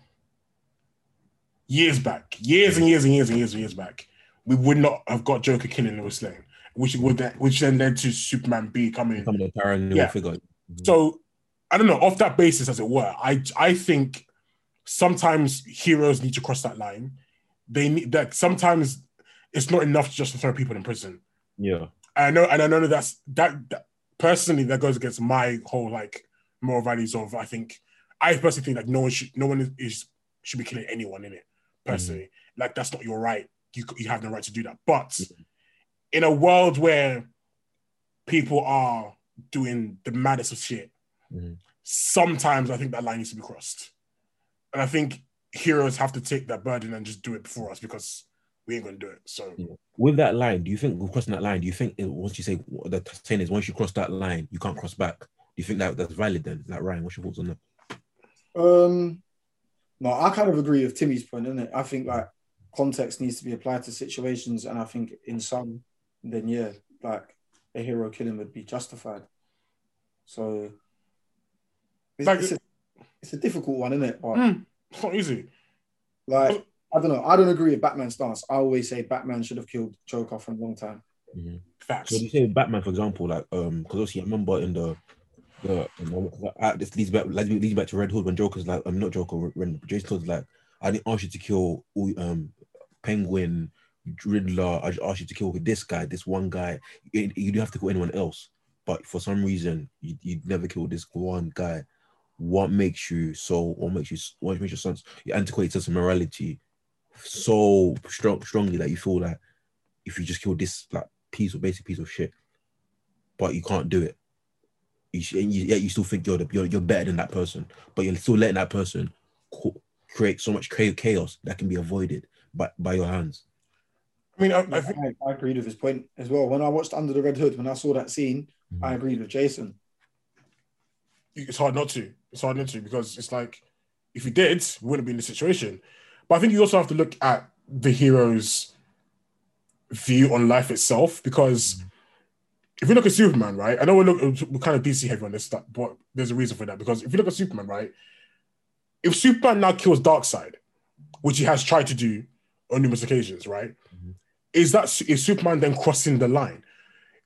years back, years and years and years and years and years back, we would not have got Joker killing Lois Lane, which would that which then led to Superman becoming Becoming a paranoid Yeah. figure. So I don't know, off that basis, as it were, I I think sometimes heroes need to cross that line. They need that sometimes it's not enough just to throw people in prison. Yeah. I know, and I know that's that, that personally that goes against my whole like moral values of I think I personally think like no one should no one is, should be killing anyone in it personally. Like that's not your right. You you have no right to do that. But in a world where people are doing the maddest of shit, Mhm. sometimes I think that line needs to be crossed. And I think heroes have to take that burden and just do it before us because we ain't gonna do it. So With that line, do you think with crossing that line, do you think it, once you say what the saying is once you cross that line, you can't cross back? Do you think that that's valid then? Like Ryan, what's your thoughts on that? Um, no, I kind of agree with Timmy's point, isn't it? I think like context needs to be applied to situations, and I think in some, then yeah, like a hero killing would be justified. So it's, Like- it's, a, it's a difficult one, isn't it? But Mm. it's not easy. like, I don't know. I don't agree with Batman's stance. I always say Batman should have killed Joker from a long time. Facts. So you say Batman, for example, like um, because obviously I remember in the the this leads back leads back to Red Hood when Joker's like I'm not Joker when Jason Todd's like I didn't ask you to kill all um Penguin, Riddler. I just asked you to kill this guy, this one guy. You, you don't have to kill anyone else, but for some reason you you never kill this one guy. What makes you so? What makes you? What makes your sense? Your antiquated sense of morality so strong strongly that you feel like if you just kill this like piece of basic piece of shit, but you can't do it. You, sh- and you, yet you still think you're, the, you're you're better than that person, but you're still letting that person co- create so much chaos that can be avoided by, by your hands. I mean, I, I, I think I, agreed with his point as well. When I watched Under the Red Hood, when I saw that scene, mm-hmm. I agreed with Jason. it's hard not to. It's hard not to because it's like if you did, we wouldn't be in this situation. But I think you also have to look at the hero's view on life itself because mm-hmm. if you look at Superman, right? I know we're, look, we're kind of DC heavy on this stuff, but there's a reason for that because if you look at Superman, right? If Superman now kills Darkseid, which he has tried to do on numerous occasions, right? Mm-hmm. Is that is Superman then crossing the line?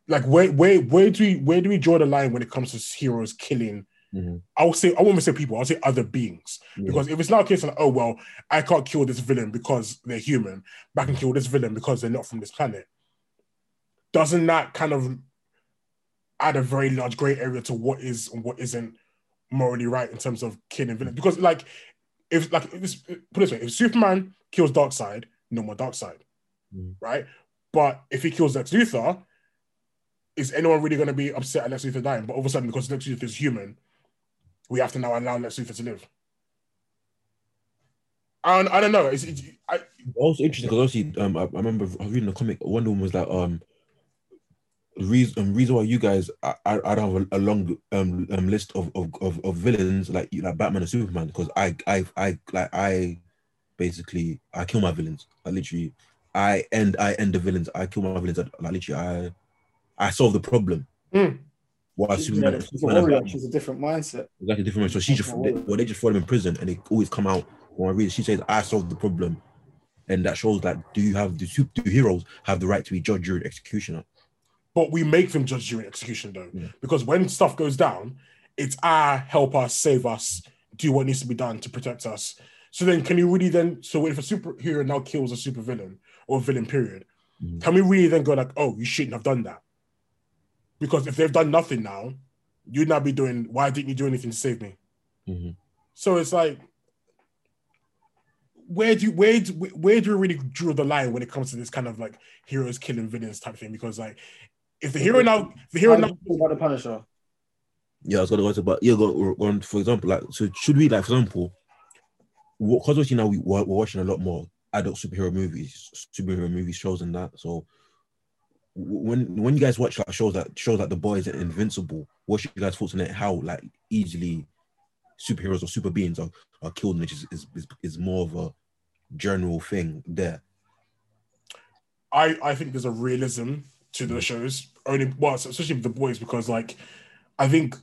Like where where where do we where do we draw the line when it comes to heroes killing Mhm. I will say I won't say people. I'll say other beings Yeah. because if it's not a case of oh well, I can't kill this villain because they're human, but I can kill this villain because they're not from this planet. Doesn't that kind of add a very large gray area to what is and what isn't morally right in terms of killing villains? Because like if like if put it this way, if Superman kills Darkseid, no more Darkseid, Mm. right? But if he kills Lex Luthor, is anyone really going to be upset at Lex Luthor dying? But all of a sudden, because Lex Luthor is human, we have to now allow Lex Luthor to live. And I don't know. It's, it's, I, Also interesting because obviously, um, I, I remember reading a comic. One of them was like, um, reason um, reason why you guys I I, I don't have a, a long um, um list of, of, of, of villains like you like Batman and Superman because I I I like I basically I kill my villains. I literally I end I end the villains. I kill my villains. I, Like literally I I solve the problem. Mm. While She's, Superman, yeah, she's a Superman and warrior. She's a different mindset. exactly different. So she just they, well, they just throw them in prison and they always come out. When I read, it, she says, "I solved the problem," and that shows that do you have the super do heroes have the right to be judge, jury, executioner? but we make them judge during execution though, Yeah. because when stuff goes down, it's I help us, save us, do what needs to be done to protect us. So then, can you really then? So if a superhero now kills a supervillain or a villain, period, Mhm. can we really then go like, oh, you shouldn't have done that? Because if they've done nothing now, you'd not be doing. Why didn't you do anything to save me? Mhm. So it's like, where do you, where do, where do we really draw the line when it comes to this kind of like heroes killing villains type thing? Because like, if the hero now, if the hero How now, do you feel about the Punisher? Yeah, I was gonna go to, but yeah, go go on. For example, like, so should we, like, for example, because obviously now we, we're, we're watching a lot more adult superhero movies, superhero movie shows, and that. So w- when when you guys watch like shows that shows like The Boys and Invincible, what's your guys' thoughts on it? How like easily superheroes or super beings are, are killed, which is, is is more of a general thing there. I I think there's a realism to the shows. Only well, especially with the boys, because like I think,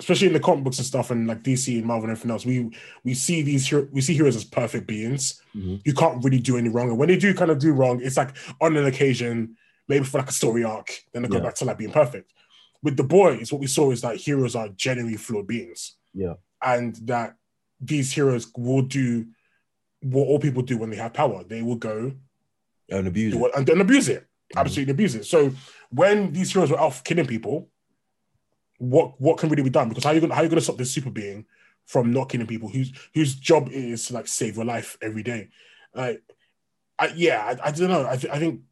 especially in the comic books and stuff, and like DC and Marvel and everything else, we we see these we see heroes as perfect beings. Mhm. You can't really do any wrong, and when they do kind of do wrong, it's like on an occasion, maybe for like a story arc, then they go Yeah. back to like being perfect. With the boys, what we saw is that heroes are genuinely flawed beings. Yeah. and that these heroes will do what all people do when they have power. They will go And abuse. it. and then abuse it. Mhm. Absolutely abuse it. So when these heroes were off killing people, what what can really be done? Because how you gonna how you gonna stop this super being from not killing people whose whose job is to like save your life every day? Like, I, yeah, I, I don't know. I, th- I think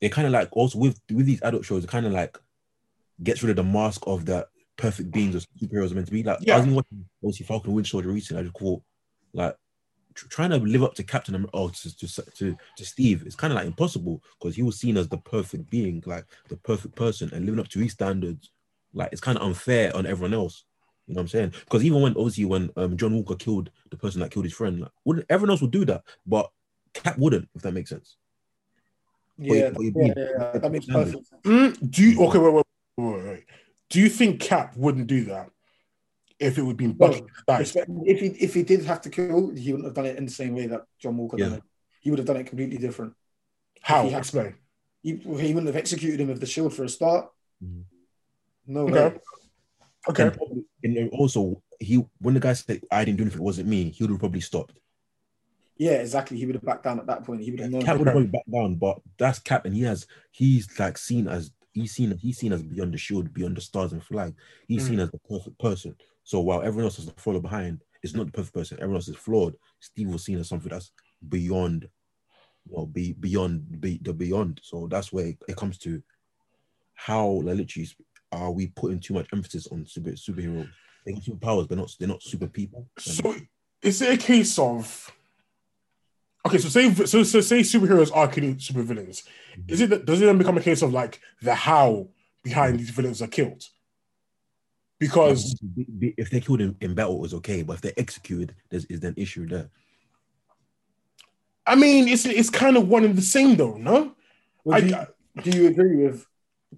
it kind of like also with with these adult shows, it kind of like gets rid of the mask of that perfect beings or superheroes are meant to be. Like Yeah. I was watching obviously Falcon Winter Soldier recently. I just thought like tr- trying to live up to Captain America, oh, to, to to to Steve. It's kind of like impossible because he was seen as the perfect being, like the perfect person, and living up to his standards. Like it's kind of unfair on everyone else. You know what I'm saying? Because even when obviously when um, John Walker killed the person that killed his friend, like, wouldn't everyone else would do that, but Cap wouldn't, if that makes sense. Yeah, what you yeah, mean. yeah, yeah, that makes perfect mm, do you okay? Wait, wait, wait, wait, wait. Do you think Cap wouldn't do that if it would be Bucky? No. that died? Respect- If he if he did have to kill, he wouldn't have done it in the same way that John Walker done Yeah. it. He would have done it completely different. How? he had- Explain. He, he wouldn't have executed him with the shield for a start. Mhm. No Okay. way. Okay. And, probably- and also, he when the guy said I didn't do anything, it wasn't me. He would have probably stopped. Yeah, exactly. He would have backed down at that point. He would have known. Cap would have Okay. probably backed down, but that's Cap, and he has he's like seen as he's seen he's seen as beyond the shield, beyond the stars and flag. He's Mm. seen as the perfect person. So while everyone else has to follow behind, it's not the perfect person. Everyone else is flawed. Steve was seen as something that's beyond, well, be beyond be the beyond. So that's where it, it comes to how like, literally are we putting too much emphasis on super superheroes? They got superpowers, but not they're not super people. So is it a case of okay? So say so, so say superheroes are killing supervillains. Mm-hmm. Is it does it then become a case of like the how behind mm-hmm. these villains are killed? Because Be- be- if they're killed in, in battle, it's okay, but if they're executed, there's is an issue there. I mean, it's it's kind of one and the same though, no? Well, do, I, you, do you agree with?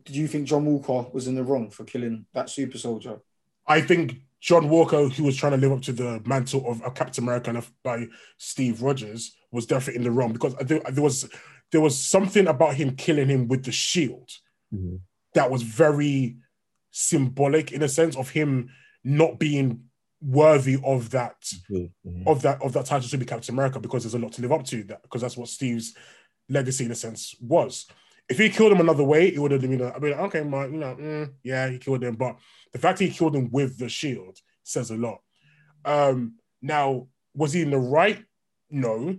Do you think John Walker was in the wrong for killing that super soldier? I think John Walker, who was trying to live up to the mantle of, a Captain America by Steve Rogers, was definitely in the wrong because think there was there was something about him killing him with the shield that was very symbolic in a sense of him not being worthy of that Mhm. of that of that title to be Captain America because there's a lot to live up to that because that's what Steve's legacy in a sense was. If he killed him another way, it would have been. I mean, okay, Mark, you know, mm, yeah, he killed him, but the fact he killed him with the shield says a lot. Um, now, Was he in the right? No.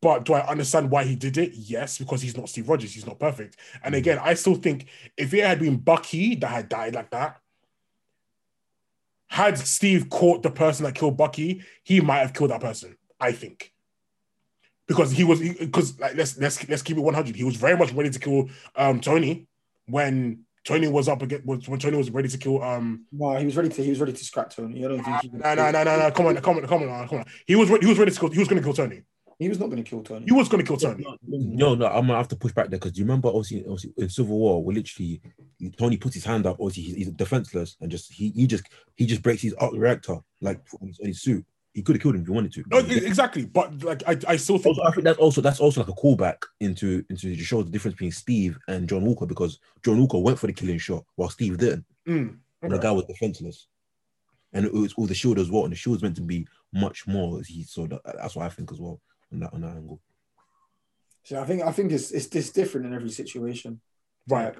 But do I understand why he did it? Yes, because he's not Steve Rogers. He's not perfect. And again, I still think if it had been Bucky that had died like that, had Steve caught the person that killed Bucky, he might have killed that person. I think because he was because like let's let's let's keep it 100. He was very much ready to kill um Tony when Tony was up against when Tony was ready to kill um No, he was ready to he was ready to scrap Tony. I don't think he no no no no no come on come on come on come on he was re- he was ready to kill he was going to kill Tony He was not going to kill Tony. he was going to kill Tony No, no, I'm gonna have to push back there because do you remember, obviously, obviously, in Civil War, where literally Tony puts his hand up, obviously he's, he's defenseless, and just he he just he just breaks his arc reactor like on his, on his suit. He could have killed him if he wanted to. no exactly but like I, I still think Also, I think that's also that's also like a callback into into to show the difference between Steve and John Walker because John Walker went for the killing shot while Steve didn't, Mm, and the guy was defenseless, and it was all the shield as well, and the shield's meant to be much more. He so that, that's what I think as well on that on that angle. So I think I think it's it's this different in every situation. right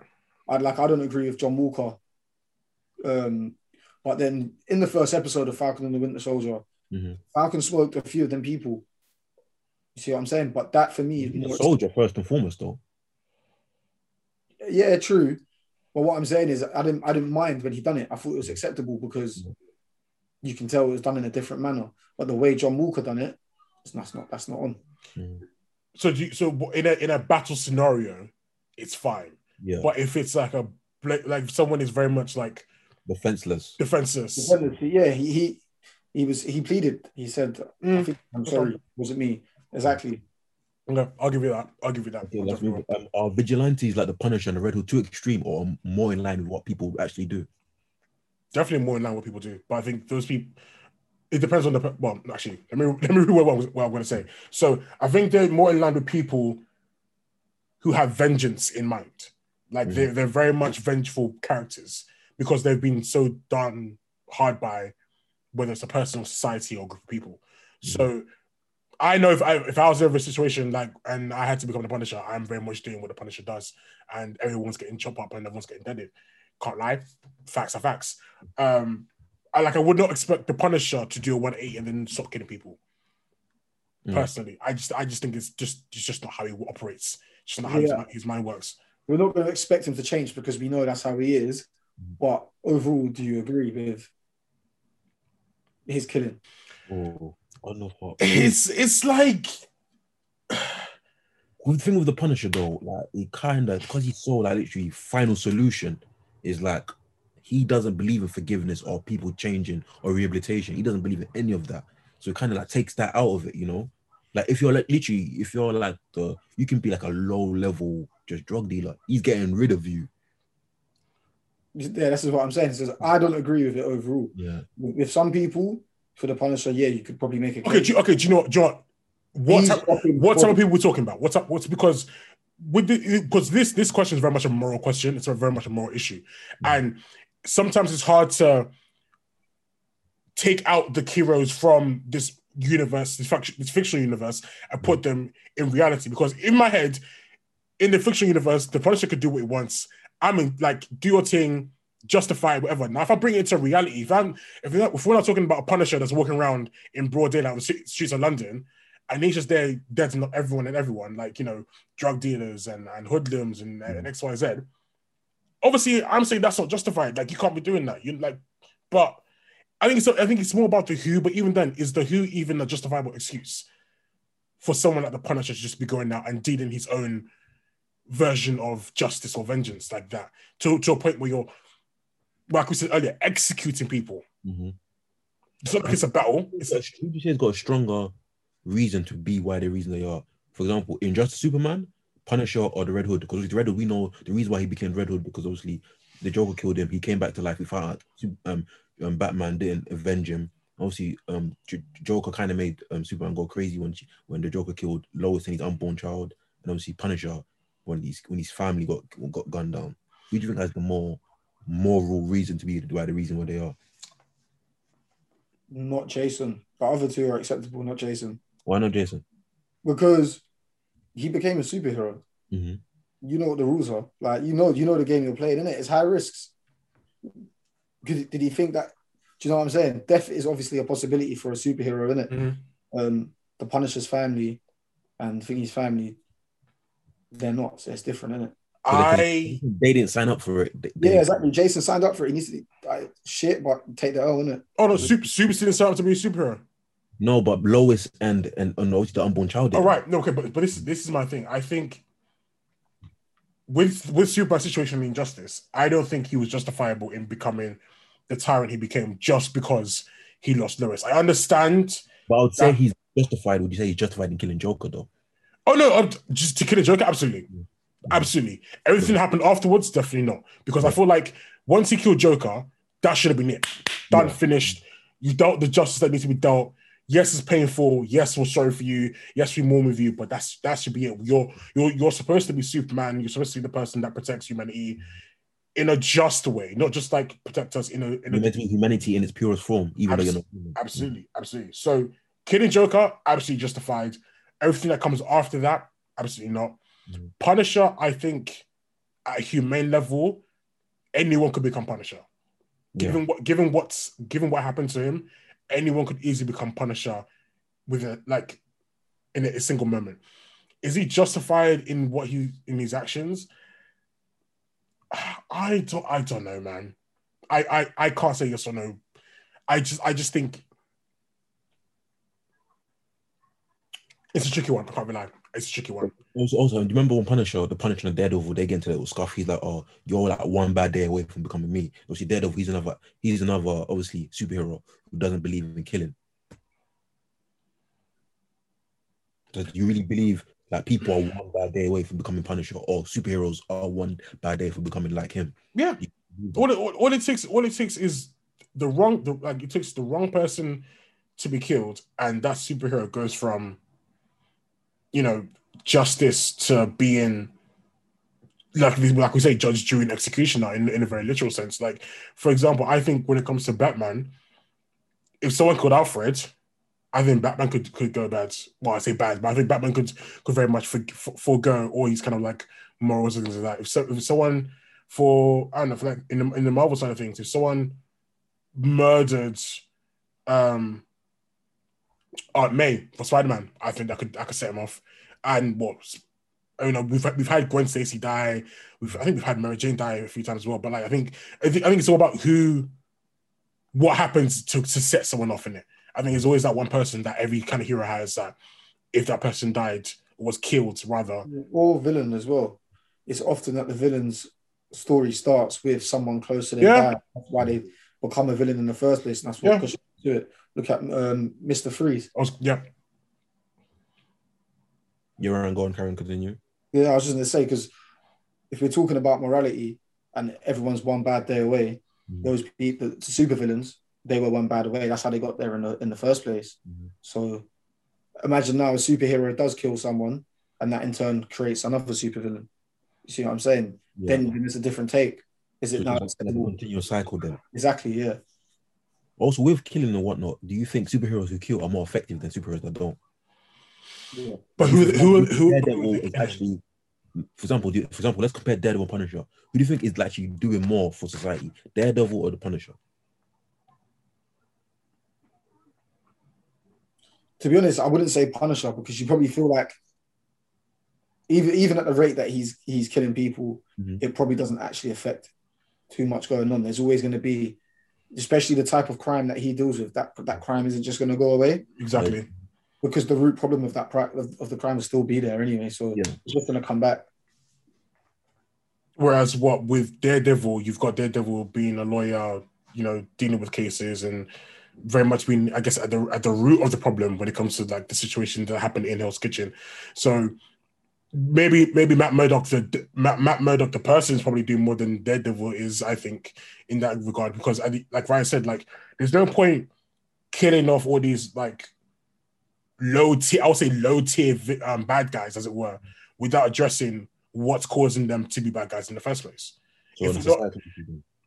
I like I don't agree with John Walker. Um, but then in the first episode of Falcon and the Winter Soldier, Mhm. Falcon smoked a few of them people. You see what I'm saying? But that for me is He's a more soldier first and foremost, though. yeah, true. But what I'm saying is I didn't I didn't mind when he done it. I thought it was acceptable because you can tell it was done in a different manner. But the way John Walker done it, that's not that's not on. Mm. so do you, so in a in a battle scenario it's fine Yeah, but if it's like a like someone is very much like defenseless. defenseless Dependency, Yeah, he he he was he pleaded. He said, I Mm. think, I'm sorry, was it me? Exactly. okay I'll give you that I'll give you that Okay, let's. Um, are vigilantes like the Punisher and the Red Hood too extreme, or more in line with what people actually do? definitely more in line with what people do. But I think those people, it depends on the well. Actually, let me let me reword what, I was- what I'm going to say. So I think they're more in line with people who have vengeance in mind. Like they're they're very much vengeful characters because they've been so done hard by whether it's a person or society or group of people. So I know if I if I was ever in a situation like and I had to become the Punisher, I'm very much doing what the Punisher does, and everyone's getting chopped up and everyone's getting deaded. Can't lie, facts are facts. Um, I like I would not expect the Punisher to do a 180 and then stop killing people. Mm. Personally, I just I just think it's just it's just not how he operates. It's just not how his, Yeah. mi- his mind works. We're not going to expect him to change because we know that's how he is. Mm. But overall, do you agree with his killing? Oh, I don't know what. It's it's like Good thing with the Punisher though, like he kind of because he saw like literally final solution is like he doesn't believe in forgiveness or people changing or rehabilitation. He doesn't believe in any of that. So it kind of like takes that out of it, you know. Like if you're like literally, if you're like the, you can be like a low level just drug dealer. He's getting rid of you. Yeah, this is what I'm saying. Says I don't agree with it overall. Yeah. With some people, for the Punisher, yeah, you could probably make it. okay, do you, okay. Do you know what? Know what? Type, what type of people we're talking about? What's up? What's because with the because this this question is very much a moral question. It's a very much a moral issue, mm. and sometimes it's hard to take out the heroes from this universe, this, fiction, this fictional universe, and put mm. them in reality. Because in my head, in the fictional universe, the Punisher could do what he wants. I mean, like do your thing, justify whatever. Now, if I bring it to reality, if I'm if we're, not, if we're not talking about a Punisher that's walking around in broad daylight on the streets of London, and he's just there deading up everyone and everyone, like you know, drug dealers and, and hoodlums and, and mm. X, Y, Z. Obviously, I'm saying that's not justified. Like you can't be doing that. You like, but I think it's I think it's more about the who. But even then, is the who even a justifiable excuse for someone like the Punisher to just be going out and dealing his own version of justice or vengeance like that to, to a point where you're, like we said earlier, executing people. Mhm. It's not like it's a battle. It's a, Who do you say has got a stronger reason to be why the reason they are? For example, Injustice Superman, Punisher or the Red Hood? Because with the Red Hood, we know the reason why he became Red Hood because obviously the Joker killed him. He came back to life. We found out um, um Batman didn't avenge him. Obviously, um, J- Joker kind of made um, Superman go crazy when she, when the Joker killed Lois and his unborn child, and obviously Punisher when his when his family got got gunned down. Who do you think has the more moral reason to be why the reason why they are? not Jason. The other two are acceptable, not Jason, Why not Jason? because he became a superhero. hmm You know what the rules are. Like you know, you know the game you're playing, innit? It's high risks. Did, did he think that Do you know what I'm saying? Death is obviously a possibility for a superhero, isn't it? Mhm. Um, the Punisher's family and Thingy's family, they're not. So it's different, isn't it? I They didn't sign up for it. They- they- Yeah, exactly. Jason signed up for it. He needs to like, shit, but take the L, innit? oh no, super super didn't set up to be a superhero. No, but Lois and and, and obviously the unborn child. Oh right, no, okay, but but this this is my thing. I think with with Superman's situation in Injustice, I don't think he was justifiable in becoming the tyrant he became just because he lost Lois. I understand. But I would say Yeah. he's justified. Would you say he's justified in killing Joker though? Oh no, uh, just to kill a Joker, absolutely, absolutely. Everything that happened afterwards, definitely not. Because I feel like once he killed Joker, that should have been it. Done, Yeah. finished. You dealt the justice that needs to be dealt. Yes, it's painful. Yes, we're sorry for you. Yes, we mourn with you. But that's that should be it. You're you're you're supposed to be Superman. You're supposed to be the person that protects humanity in a just way, not just like protect us in a in a meant to be humanity in its purest form, even though you're not. human. Absolutely, absolutely. So killing Joker, absolutely justified. Everything that comes after that, absolutely not. Mhm. Punisher, I think at a humane level, anyone could become Punisher. Yeah. Given what given what's given what happened to him, anyone could easily become Punisher with a like in a, a single moment. Is he justified in what he in his actions? I don't I don't know, man. I I, I can't say yes or no. I just I just think it's a tricky one. I can't be lying. It's a tricky one. Also, also, do you remember when Punisher, the Punisher and Daredevil, they get into little scuff. He's like, "Oh, you're like one bad day away from becoming me." Obviously, Daredevil, he's another, he's another, obviously, superhero who doesn't believe in killing. Do you really believe that people are one bad day away from becoming Punisher, or superheroes are one bad day from becoming like him? Yeah. All it, all, all it takes all it takes is the wrong the, like it takes the wrong person to be killed, and that superhero goes from you know justice to being like like we say judge jury and executioner in, in a very literal sense. Like for example i think when it comes to batman if someone called alfred i think batman could could go bad. Well i say bad but i think batman could could very much for, for, forego all these kind of like morals and things like that. If, so, if someone for i don't know for like in the, in the marvel side of things if someone murdered um Aunt May for Spider Man, I think that could I could set him off. And what I mean, we've we've had Gwen Stacy die. We've I think we've had Mary Jane die a few times as well. But like I think I think I think it's all about who, what happens to to set someone off in it. I think there's always that one person that every kind of hero has that if that person died was killed rather. Or villain as well. It's often that the villain's story starts with someone close to them. Yeah. That's why they become a villain in the first place. And that's what Yeah. Pushes them to it. Look at um, Mr. Freeze. I was, yeah, You're around, go on, Karen, continue. Yeah, I was just going to say, because if we're talking about morality and everyone's one bad day away, Mhm. those people, the supervillains, they were one bad away. That's how they got there in the, in the first place. Mhm. So imagine now a superhero does kill someone and that in turn creates another supervillain. You see what I'm saying? Yeah. Then, then it's a different take. Is So it now it's like a acceptable? continuous cycle then. Exactly, yeah. Also, with killing and whatnot, do you think superheroes who kill are more effective than superheroes that don't? yeah. but who who who, Daredevil who is actually, for example, do- for example, let's compare Daredevil and Punisher. Who do you think is actually doing more for society, Daredevil or the Punisher? To be honest, I wouldn't say Punisher because you probably feel like even even at the rate that he's he's killing people, Mhm. it probably doesn't actually affect too much going on. There's always going to be, especially the type of crime that he deals with. That that crime isn't just going to go away exactly. because the root problem of that pri- of, of the crime will still be there anyway. So Yeah. it's just going to come back. Whereas what with Daredevil, you've got Daredevil being a lawyer, you know, dealing with cases and very much being, I guess, at the at the root of the problem when it comes to like the situation that happened in Hell's Kitchen. So maybe maybe Matt Murdock the Matt, Matt Murdock the person is probably doing more than Daredevil is, I think, in that regard. Because I like Ryan said, like there's no point killing off all these like low tier, I would say low tier um, bad guys, as it were, without addressing what's causing them to be bad guys in the first place. So not-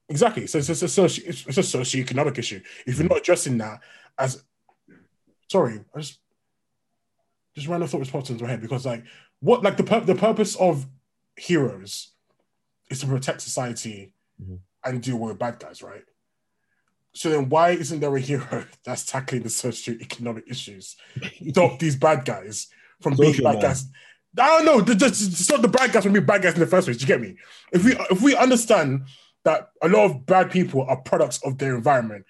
Exactly. So it's, it's, a soci- it's, it's a socioeconomic issue. If you're not addressing that as, sorry, I just just random thought popped into my head because like what like the pur- the purpose of heroes is to protect society Mhm. and deal with bad guys, right? So then, why isn't there a hero that's tackling the socio-economic issues? Stop these bad guys from being bad man. guys. I don't know. th- th- Stop the bad guys from being bad guys in the first place. Do you get me? If we if we understand that a lot of bad people are products of their environment,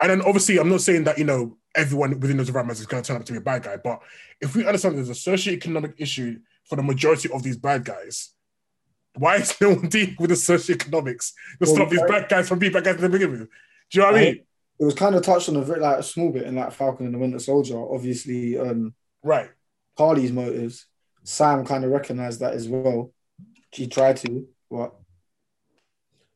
and then obviously, I'm not saying that you know everyone within those environments is going to turn up to be a bad guy, but if we understand there's a socio-economic issue for the majority of these bad guys, why is no one dealing with the socioeconomics to Well, stop these right. bad guys from being bad guys to begin with? Do you know what I mean? It was kind of touched on a very like a small bit in like Falcon and the Winter Soldier. Obviously, um, Right. Karli's motives. Sam kind of recognized that as well. She tried to. What?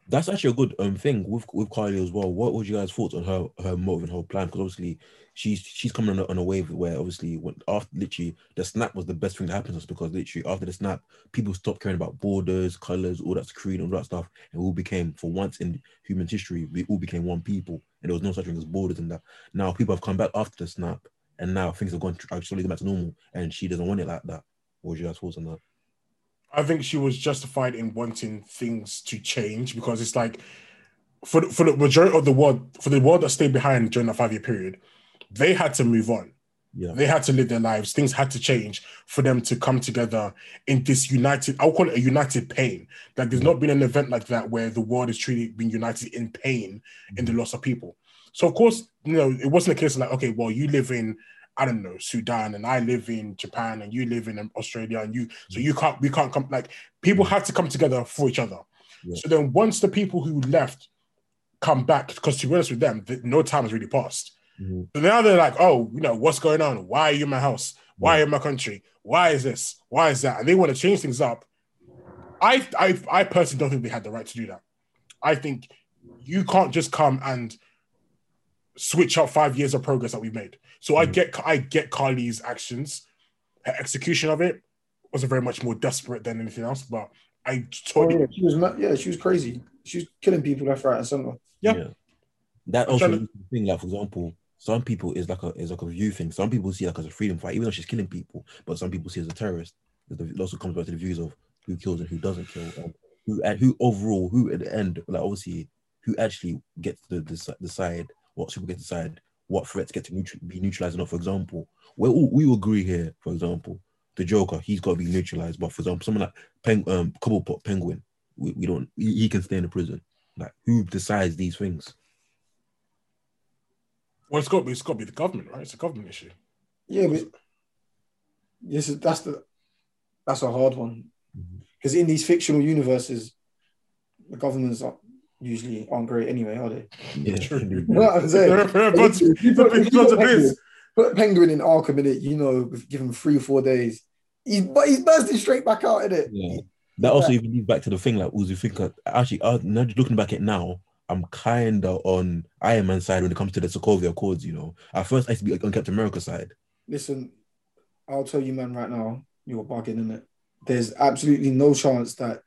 That's actually a good um thing with with Kylie as well. What was you guys' thoughts on her her motive and her plan? Because obviously she's she's coming on a, on a wave where obviously when after literally the snap was the best thing that happened to us because literally after the snap people stopped caring about borders, colors, all that screen, all that stuff, and we all became for once in human history we all became one people, and there was no such thing as borders and that. Now people have come back after the snap, and now things have gone actually back to normal, and she doesn't want it like that. What was your guys' thoughts on that? I think she was justified in wanting things to change because it's like for the, for the majority of the world, for the world that stayed behind during that five year period, they had to move on. Yeah, They had to live their lives. Things had to change for them to come together in this united. I'll call it a united pain. Like there's not been an event like that where the world is truly being united in pain in the loss of people. So of course, you know, it wasn't a case of like, okay, well, you live in, I don't know, Sudan, and I live in Japan, and you live in Australia, and you, so you can't, we can't come. Like people had to come together for each other. Yeah. So then, once the people who left come back, because to be honest with them, th- no time has really passed. Mhm. So now they're like, oh, you know, what's going on? Why are you in my house? Why are you in my country? Why is this? Why is that? And they want to change things up. I, I, I personally don't think they had the right to do that. I think you can't just come and switch up five years of progress that we've made. So I Mhm. get, I get Karli's actions. Her execution of it was very much more desperate than anything else. But I Oh, totally, yeah, she was. ma- Yeah, she was crazy. She was killing people left, right, and center. Yeah. That also trying leads to the thing, like for example, some people is like a is like a view thing. Some people see like as a freedom fight, even though she's killing people, but some people see as a terrorist. It also comes back to the views of who kills and who doesn't kill, and who and who overall, who at the end, like obviously, who actually gets to decide what people get to decide what threats get to neutral, be neutralized or not. For example, we we agree here. For example, the Joker, he's got to be neutralized. But for example, someone like Peng, um, Cobblepot Penguin, we, we don't. He can stay in the prison. Like who decides these things? Well, it's got to be, it's got to be the government, right? It's a government issue. Yeah, but yes, that's the that's a hard one because in these fictional universes, the governments are usually aren't great anyway, are they? Yeah, True. You know I'm saying? But- you put- if you but put it is. Penguin- Put Penguin in Arkham in it, you know, give him three or four days. He's but he's bursting straight back out in it. Yeah. That also even leads back to the thing like Uzi Finka. Actually, uh, now just looking back at it now, I'm kind of on Iron Man side when it comes to the Sokovia Accords. You know, at first I used to be on Captain America side. Listen, I'll tell you, man, right now, you're bugging in it. There's absolutely no chance that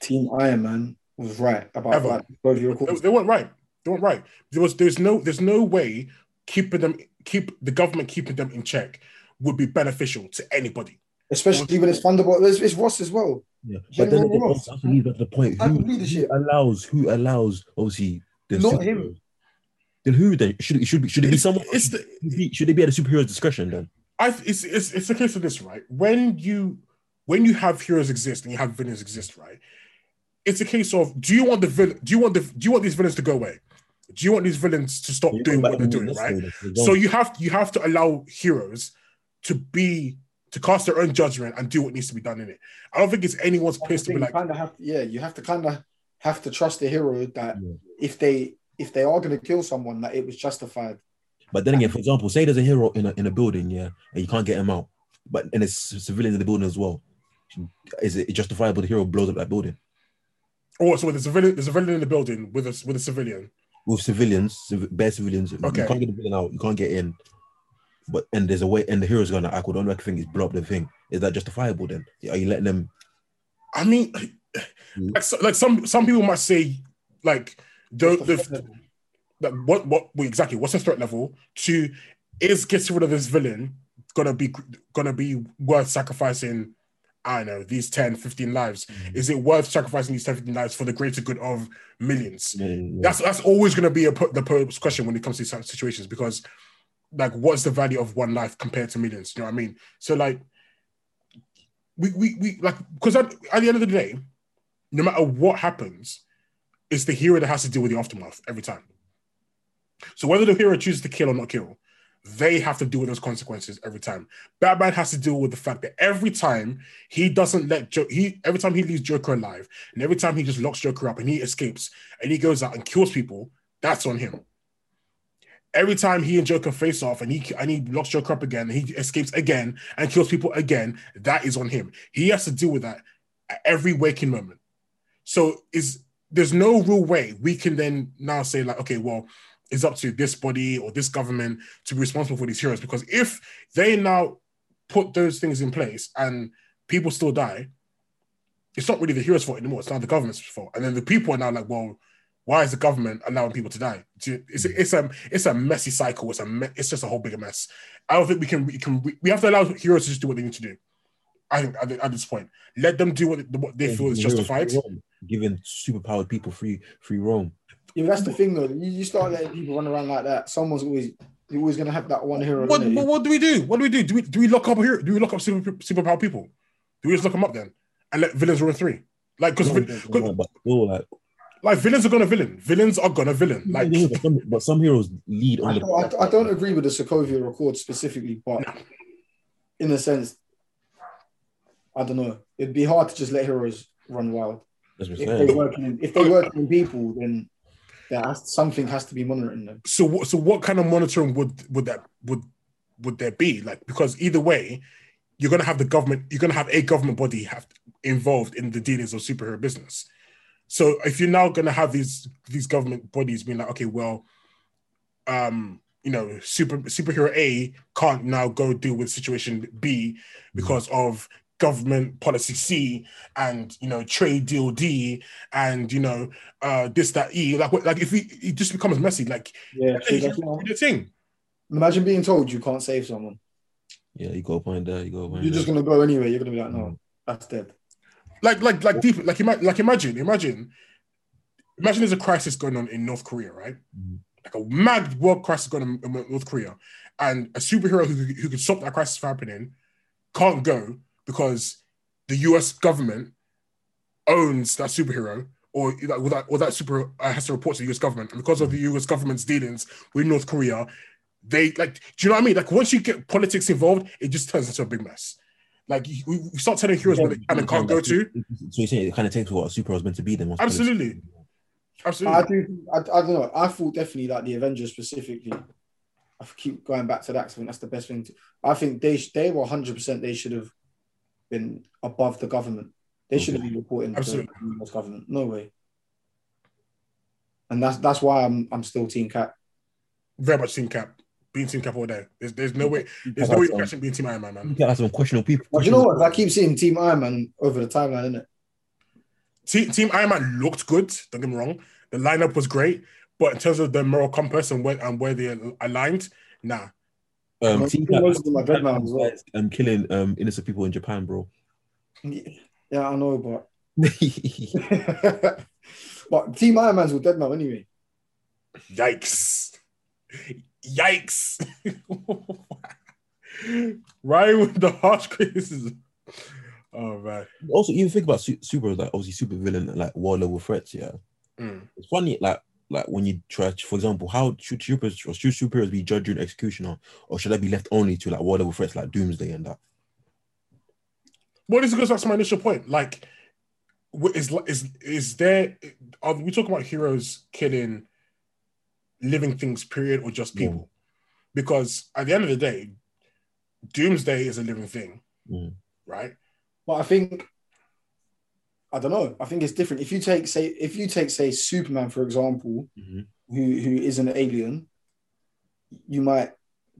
Team Iron Man was right about Ever. that. Both your They, they weren't right. They weren't right. There was there's no there's no way keeping them keep the government keeping them in check would be beneficial to anybody. Especially when it's fundable. It's, it's Ross as well. Yeah, but then General it Ross. also leads back to the point: point. who, leadership. who allows who allows obviously the Not superheroes? him. Then who then should it should be should it be It's- someone? it's the- should, it be, should it be at the superhero's discretion then? I it's it's it's a case of this, right? When you when you have heroes exist and you have villains exist, right? It's a case of do you want the villain do you want the do you want these villains to go away? Do you want these villains to stop doing what they're doing, right? So you have you have to allow heroes to be to cast their own judgment and do what needs to be done in it. I don't think it's anyone's place to be like, kind of have, yeah, you have to kind of have to trust the hero that Yeah. if they if they are going to kill someone, that it was justified. But then again, for example, say there's a hero in a in a building, yeah, and you can't get him out, but and there's civilians in the building as well. Is it justifiable the hero blows up that building oh, so there's a villain, there's a villain in the building with a with a civilian. with civilians, civ- bare civilians? Okay. You can't get the villain out, you can't get in. But and there's a way, and the hero's gonna act. Well, the only thing is blow up the thing. Is that justifiable then? Are you letting them? I mean, like, so- like some some people might say, like the, the like what what well, exactly what's the threat level to is getting rid of this villain gonna be gonna be worth sacrificing I don't know, these 10, 15 lives. Mhm. Is it worth sacrificing these 10, 15 lives for the greater good of millions? Yeah, yeah. That's that's always going to be a the pose question when it comes to such situations because, like, what's the value of one life compared to millions? You know what I mean? So like, we we, we like because at, at the end of the day, no matter what happens, it's the hero that has to deal with the aftermath every time. So whether the hero chooses to kill or not kill, they have to deal with those consequences every time. Batman has to deal with the fact that every time he doesn't let jo- he every time he leaves Joker alive, and every time he just locks Joker up and he escapes and he goes out and kills people, that's on him. Every time he and Joker face off and he and he locks Joker up again, he escapes again and kills people again, that is on him. He has to deal with that at every waking moment. So is there's no real way we can then now say like, okay, well, it's up to this body or this government to be responsible for these heroes because if they now put those things in place and people still die, it's not really the heroes' fault anymore. It's now the government's fault, and then the people are now like, well, why is the government allowing people to die? It's a, it's a it's a messy cycle. It's a me- it's just a whole bigger mess. I don't think we can we can we have to allow heroes to just do what they need to do. I think at, at this point, let them do what, what they feel is Heroes justified. free Giving superpowered people free free roam. Yeah, that's the thing though. You, you start letting people run around like that. Someone's always you're always gonna have that one hero. What, innit? what, what do we do? What do we do? Do we do we lock up here? Do we lock up super superpower people? Do we just lock them up then and let villains run free? Like because Yeah, but still, like, like villains are gonna villain. Villains are gonna villain. Like yeah, but, some, but some heroes lead I on don't, the. I, I don't agree with the Sokovia Accord specifically, but in a sense, I don't know. It'd be hard to just let heroes run wild. If they saying. work in, if they work in people, then there has, something has to be monitoring them. so what so what kind of monitoring would would that would would there be like because either way you're going to have the government you're going to have a government body have involved in the dealings of superhero business so if you're now going to have these these government bodies being like okay well um you know super superhero a can't now go deal with situation b because of government policy c and you know trade deal d and you know uh this that e like like if we, it just becomes messy like Yeah, Hey, so that's here's why- the thing. imagine being told you can't save someone. Yeah, you gotta find that. You gotta find You're that. just gonna go anyway. You're gonna be like, no, that's dead. Like, like, like deep, like, ima- like, imagine, imagine, imagine there's a crisis going on in North Korea, right? Mhm. Like a mad world crisis going on in North Korea, and a superhero who, who could stop that crisis from happening can't go because the U.S. government owns that superhero, or that, or that, or that superhero uh, has to report to the U.S. government, and because of the U.S. government's dealings with North Korea, they like, do you know what I mean? Like, once you get politics involved, it just turns into a big mess. Like, you- we we start telling heroes where they can and can't go to. So you're saying it kind of takes what a superhero is meant to be then? Absolutely, Absolutely. I do. I, I don't know. I thought definitely like the Avengers specifically. I keep going back to that 'cause I think that's the best thing. To, I think they they were 100. percent They should have been above the government. They shouldn't be reporting Absolutely. to the US government. No way. And that's that's why I'm I'm still Team Cap. Very much team cap. Being team cap all day. There's, there's no way. There's no way you're catching being team Iron Man, man. You man. get like some questionable people. But you know what? I keep seeing Team Iron Man over the timeline, isn't it? Team, team Iron Man looked good. Don't get me wrong. The lineup was great, but in terms of the moral compass and where and where they aligned, nah. Um, team Most of them are Dreadnought as well. um, killing um innocent people in Japan, bro. Yeah, I know, but but Team Iron Man's all dead now anyway. Yikes. Yikes. Ryan with the harsh criticism. Oh man. also, even think about su- super like obviously super villain like war level threats. Yeah, Mm. it's funny like like when you try, to, for example, how should supers or should superheroes be judged during executioner, or should they be left only to like war level threats like Doomsday and that? Well, this goes back to my initial point. Like, is is is there? Are we talking about heroes killing living things, period, or just Yeah. people? Because at the end of the day, Doomsday is a living thing, right? But I think I don't know. I think it's different. If you take say if you take say Superman for example, Mhm. who who is an alien, you might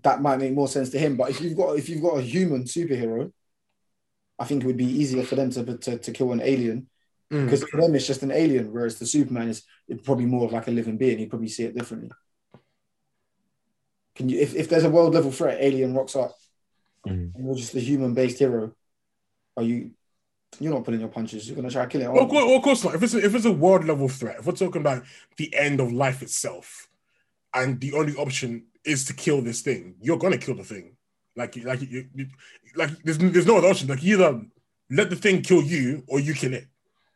that might make more sense to him. But if you've got if you've got a human superhero, I think it would be easier for them to to, to kill an alien Mm. because for them it's just an alien, whereas the Superman is probably more of like a living being. You probably see it differently. Can you if, if there's a world level threat, alien rocks up, Mhm. and you're just a human based hero, are you You're not pulling your punches. You're gonna try to kill it. Well, of course, well, of course not. If it's a, if it's a world level threat, if we're talking about the end of life itself, and the only option is to kill this thing, you're gonna kill the thing. Like like you, you like there's there's no other option. Like either let the thing kill you or you kill it.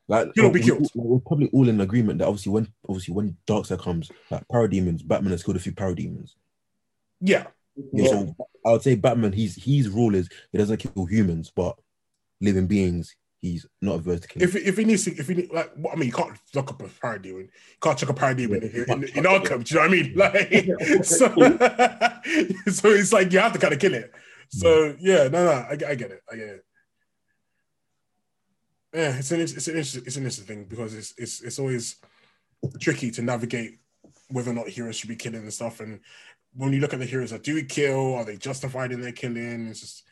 Like You'll oh, be we- killed. we- We're probably all in agreement that obviously when obviously when Darkseid comes, like parademons, Batman has killed a few parademons. Yeah, Yeah. So I would say Batman, he's his rule is he doesn't kill humans, but living beings, he's not averse to killing. if if he needs to, if he need, like, what I mean, you can't lock up a parademon. You can't chuck a parademon in, in, in, in Arkham. Do you know what I mean? Like, so, so it's like you have to kind of kill it. So yeah, no, no, I, I get it, I get it. Yeah, it's an it's an interesting it's an interesting thing because it's it's it's always tricky to navigate whether or not heroes should be killing and stuff. And when you look at the heroes that do we kill, are they justified in their killing? It's just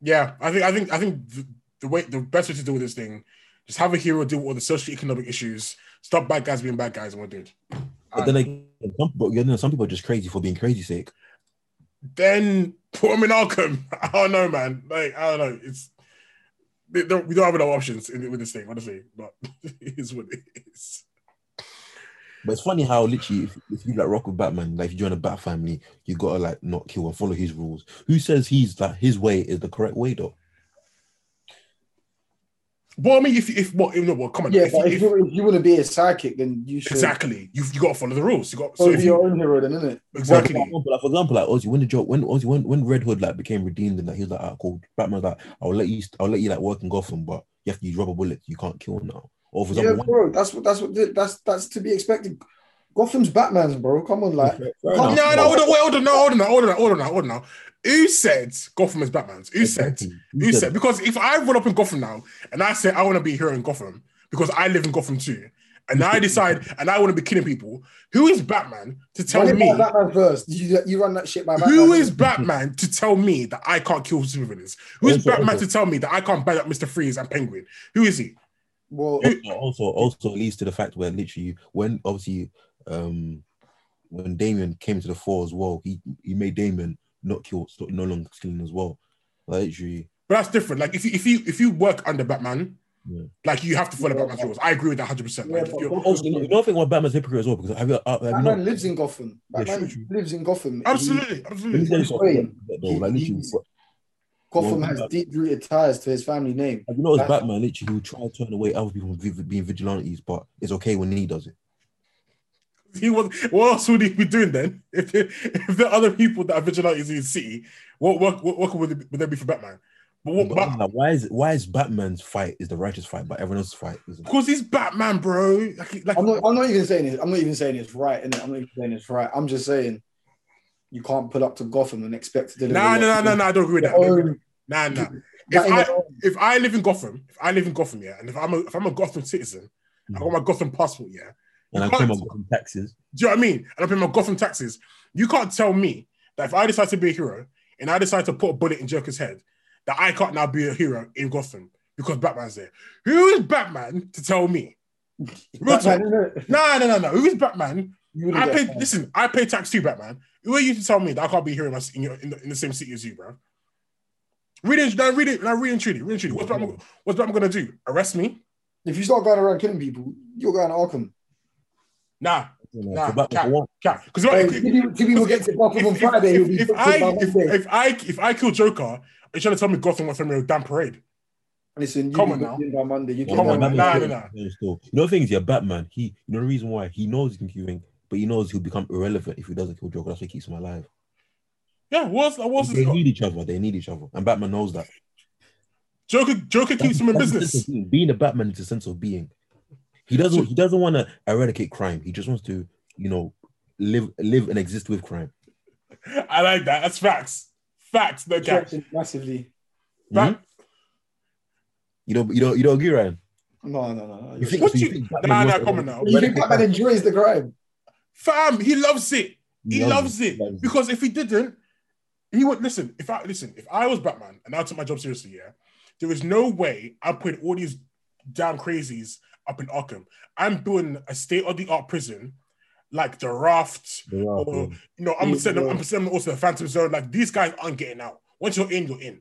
yeah, I think I think I think the, the way the best way to deal with this thing, just have a hero deal with all the social economic issues, stop bad guys being bad guys, and we're good. But then again, some, but you know, some people are just crazy for being crazy sake. then put him in Arkham. I don't know, man. Like I don't know. It's we don't have enough options in, with this thing, honestly. But it is what it is. But it's funny how literally, if, if you like rock with Batman, like if you join a Bat family, you gotta like not kill and follow his rules. Who says he's that his way is the correct way though? But I mean, if if what no, well, come on, Yeah, if, if, if- you, if you want to be a sidekick, then you should exactly, You've you got to follow the rules. You got so follow if your you, own hero, then, isn't it? exactly. For example, like, for example, like Ozzy, when the joke, when Ozzy, when, when Red Hood like became redeemed and that he was like, ah, cool. Batman's like, I'll let you, I'll let you like work in Gotham, but you have to use rubber bullets. You can't kill now. Or for Yeah, example, bro. That's what that's what that's that's to be expected. Gotham's Batman's, bro. Come on, like Fair Come No, enough. no, hold on, wait, hold on, no, hold on, hold on, hold on, hold on. Now. Who said Gotham is Batman's? Who said? Exactly. Who said? Because if I run up in Gotham now and I say I want to be a hero in Gotham because I live in Gotham too, and I decide and I want to be killing people, who is Batman to tell Run me? Batman first. You you run that shit by Batman. Who is Batman to tell me that I can't kill supervillains? Who is Also- Batman also- to tell me that I can't bang up Mister Freeze and Penguin? Who is he? Well, also, also also leads to the fact where literally when obviously um when Damian came to the fore as well, he he made Damian not kill so no longer killing as well. Like literally, But that's different. Like if you if you if you work under Batman, Yeah. like you have to follow Yeah. Batman's rules. I agree with that hundred percent. Yeah, Like if also you know, you know I think why Batman's hypocrite as well because have you, uh, have you Batman not lives in Gotham. Yeah, Batman true, lives in Gotham. absolutely, Let me absolutely. tell you though, like literally, He's- Gotham Well, has deep rooted ties to his family name. have you noticed That's- Batman literally he will try to turn away other people from being vigilantes, but it's okay when he does it. He was. What else would he be doing then? If if there are other people that are vigilantes in the city, what what what, what would, it, would there be for Batman? But what? But But, why is why is Batman's fight is the righteous fight, but everyone else's fight isn't? because he's Batman, bro. Like, like I'm not. I'm not even saying it. I'm not even saying it's right. innit? I'm not even saying it's right. I'm just saying you can't put up to Gotham and expect to deliver. nah, no, no, no, no. I don't agree with that. I Your don't own- Nah, nah. If I if I live in Gotham, if I live in Gotham, yeah, and if I'm a if I'm a Gotham citizen, I hmm. got my Gotham passport, yeah. And I You claim can't- I've got some taxes. Do you know what I mean? And I pay my Gotham taxes. You can't tell me that if I decide to be a hero and I decide to put a bullet in Joker's head, that I can't now be a hero in Gotham because Batman's there. Who is Batman to tell me? Real talk. Batman. No, no, no, no. Who is Batman? I pay. fined. Listen, I pay tax too, Batman. Who are you to tell me that I can't be here in, my, in, your, in, the, in the same city as you, bro? Read it. No, read it. No, read and truly. Read and truly. What's Batman? What's Batman gonna do? Arrest me? If you start going around killing people, you're going to Arkham. Nah, You know, Nah, cap. for one, cat. Because Hey, if people- if people get to Gotham on Friday, if, if, I if, if I if I kill Joker, are you trying to tell me Gotham wants from a damn parade? Listen, you Come on now. in by Monday. You Come on, nah, nah, nah. You know the thing is, yeah, Batman. He, you know the reason why he knows he can kill him, but he knows he'll become irrelevant if he doesn't kill Joker. That's why he keeps him alive. Yeah, what's what's They need each other. They need each other, and Batman knows that. Joker Joker keeps him in business. sense of being. Being a Batman is a sense of being. He doesn't. He doesn't want to eradicate crime. He just wants to, you know, live, live and exist with crime. I like that. That's facts. Facts, no cap. stretch it massively. Fact. Hmm? You don't. You don't. You don't agree, Ryan. No, no, no. no. You think? What so you you- think Nah, Batman nah, come on now. You think Batman enjoys the crime? Fam, he loves it. He loves loves it Loves because if he didn't, he would listen. If I listen, if I was Batman and I took my job seriously, yeah, there is no way I'm putting all these damn crazies up in Arkham. I'm doing a state of the art prison, like the Raft, The Raft, or yeah. you know, I'm Yeah, sending yeah. I'm sending them also the Phantom Zone. Like these guys aren't getting out. Once you're in, you're in.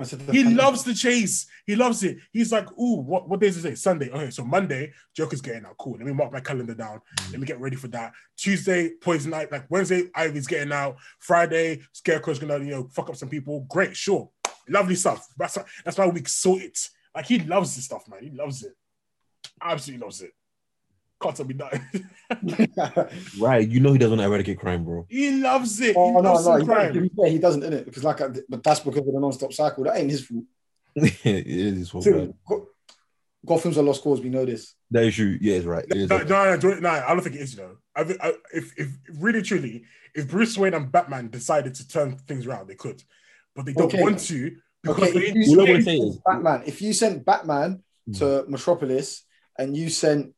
I said the He Phantom- loves the chase. He loves it. He's like, ooh, what, what day is it? today? Sunday. Okay, so Monday, Joker's getting out. Cool. Let me mark my calendar down. Mm. Let me get ready for that. Tuesday, Poison Night. Like Wednesday, Ivy's getting out. Friday, Scarecrow's gonna, you know, fuck up some people. Great, sure. Lovely stuff. That's why, that's why we saw it. Like he loves this stuff, man. He loves it. Absolutely loves it. Can't tell me nothing. Right, you know he doesn't eradicate crime, bro. he loves it. oh he no, loves no, some he, crime. fair, he doesn't in it because like, I- but that's because of the non-stop cycle. That ain't his fault. it is his fault, See, man. Go- Gotham's a lost cause. We know this. That is true. Yeah, it's right. It is No, right. no, no, do it- no, I don't think it is, you know. I, I, if, if really truly, if Bruce Wayne and Batman decided to turn things around, they could, but they don't Okay. want to because Okay, if you, All I wanna if you is- sent Batman. If you sent Batman to mm. Metropolis and you sent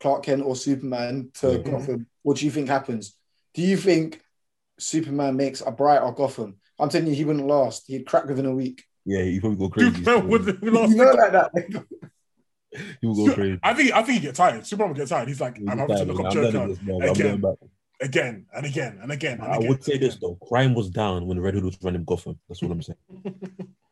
Clark Kent or Superman to Mhm. Gotham, what do you think happens? Do you think Superman makes a bright brighter Gotham? I'm telling you, he wouldn't last. He'd crack within a week. Yeah, he probably go crazy. Superman would the You last. know like that. He will go crazy. I think I think he get tired. Superman will get tired. He's like, He's I'm having to look tired, up man. I'm Joker done with this, man. I'm again. again and again and again. And I again, would say this though: crime was down when Red Hood was running Gotham. That's all I'm saying.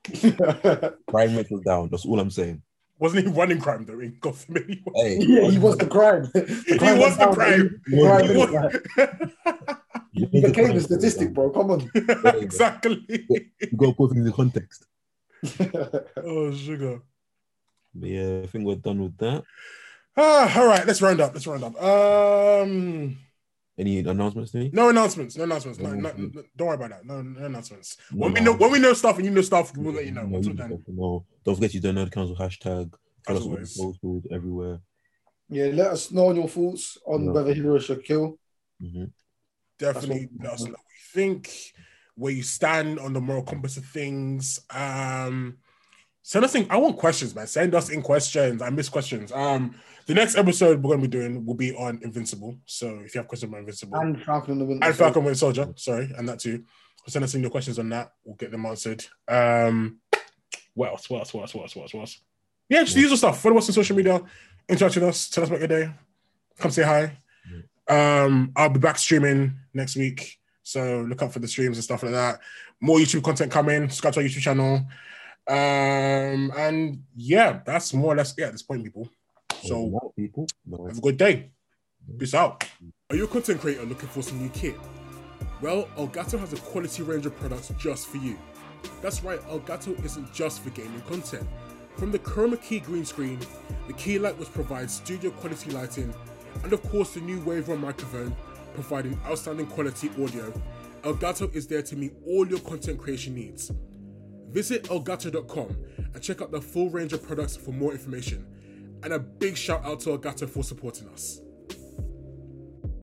Crime rate was down. That's all I'm saying. Wasn't he running crime though in Gotham anyway? Hey, yeah, he was the crime. The He was the crime. The crime He is was- like- He became a statistic, bro. Come on. exactly. You got to put things in the context. oh sugar. But yeah, I think we're done with that. Ah, all right, let's round up. Let's round up. Um, Any announcements, Denny? no announcements. No announcements. No, no, no- don't worry about that. No, no announcements. No When we know when we know stuff and you know stuff, we'll let you know. No, Until you then, just have to know. Don't forget you don't know the council hashtag. Follow As us on always. socials everywhere. yeah, let us know your thoughts on Yeah. whether Hero should kill. hmm definitely That's what- let us know what you think, where you stand on the moral compass of things. Um, send us in. I want questions, man. Send us in questions. I miss questions. Um, the next episode we're gonna be doing will be on Invincible. So if you have questions about Invincible and, And Falcon and the Winter Falcon Winter Soldier, sorry, and that too. Send us in your questions on that. We'll get them answered. Um, what else? What else? What else? What else? What else? What else? Yeah, just the usual stuff. Follow us on social media. Interact with us. Tell us about your day. Come say hi. Um, I'll be back streaming next week. So look out for the streams and stuff like that. More YouTube content coming. Subscribe to our YouTube channel. Um, and yeah, that's more or less it at this point, people. So people, have a good day. Peace out. Are you a content creator looking for some new kit? Well, Elgato has a quality range of products just for you. That's right, Elgato isn't just for gaming content. From the Chroma Key green screen, the key light which provides studio quality lighting, and of course the new Waveron microphone providing outstanding quality audio, Elgato is there to meet all your content creation needs. Visit elgato.com and check out the full range of products for more information. And a big shout out to Elgato for supporting us.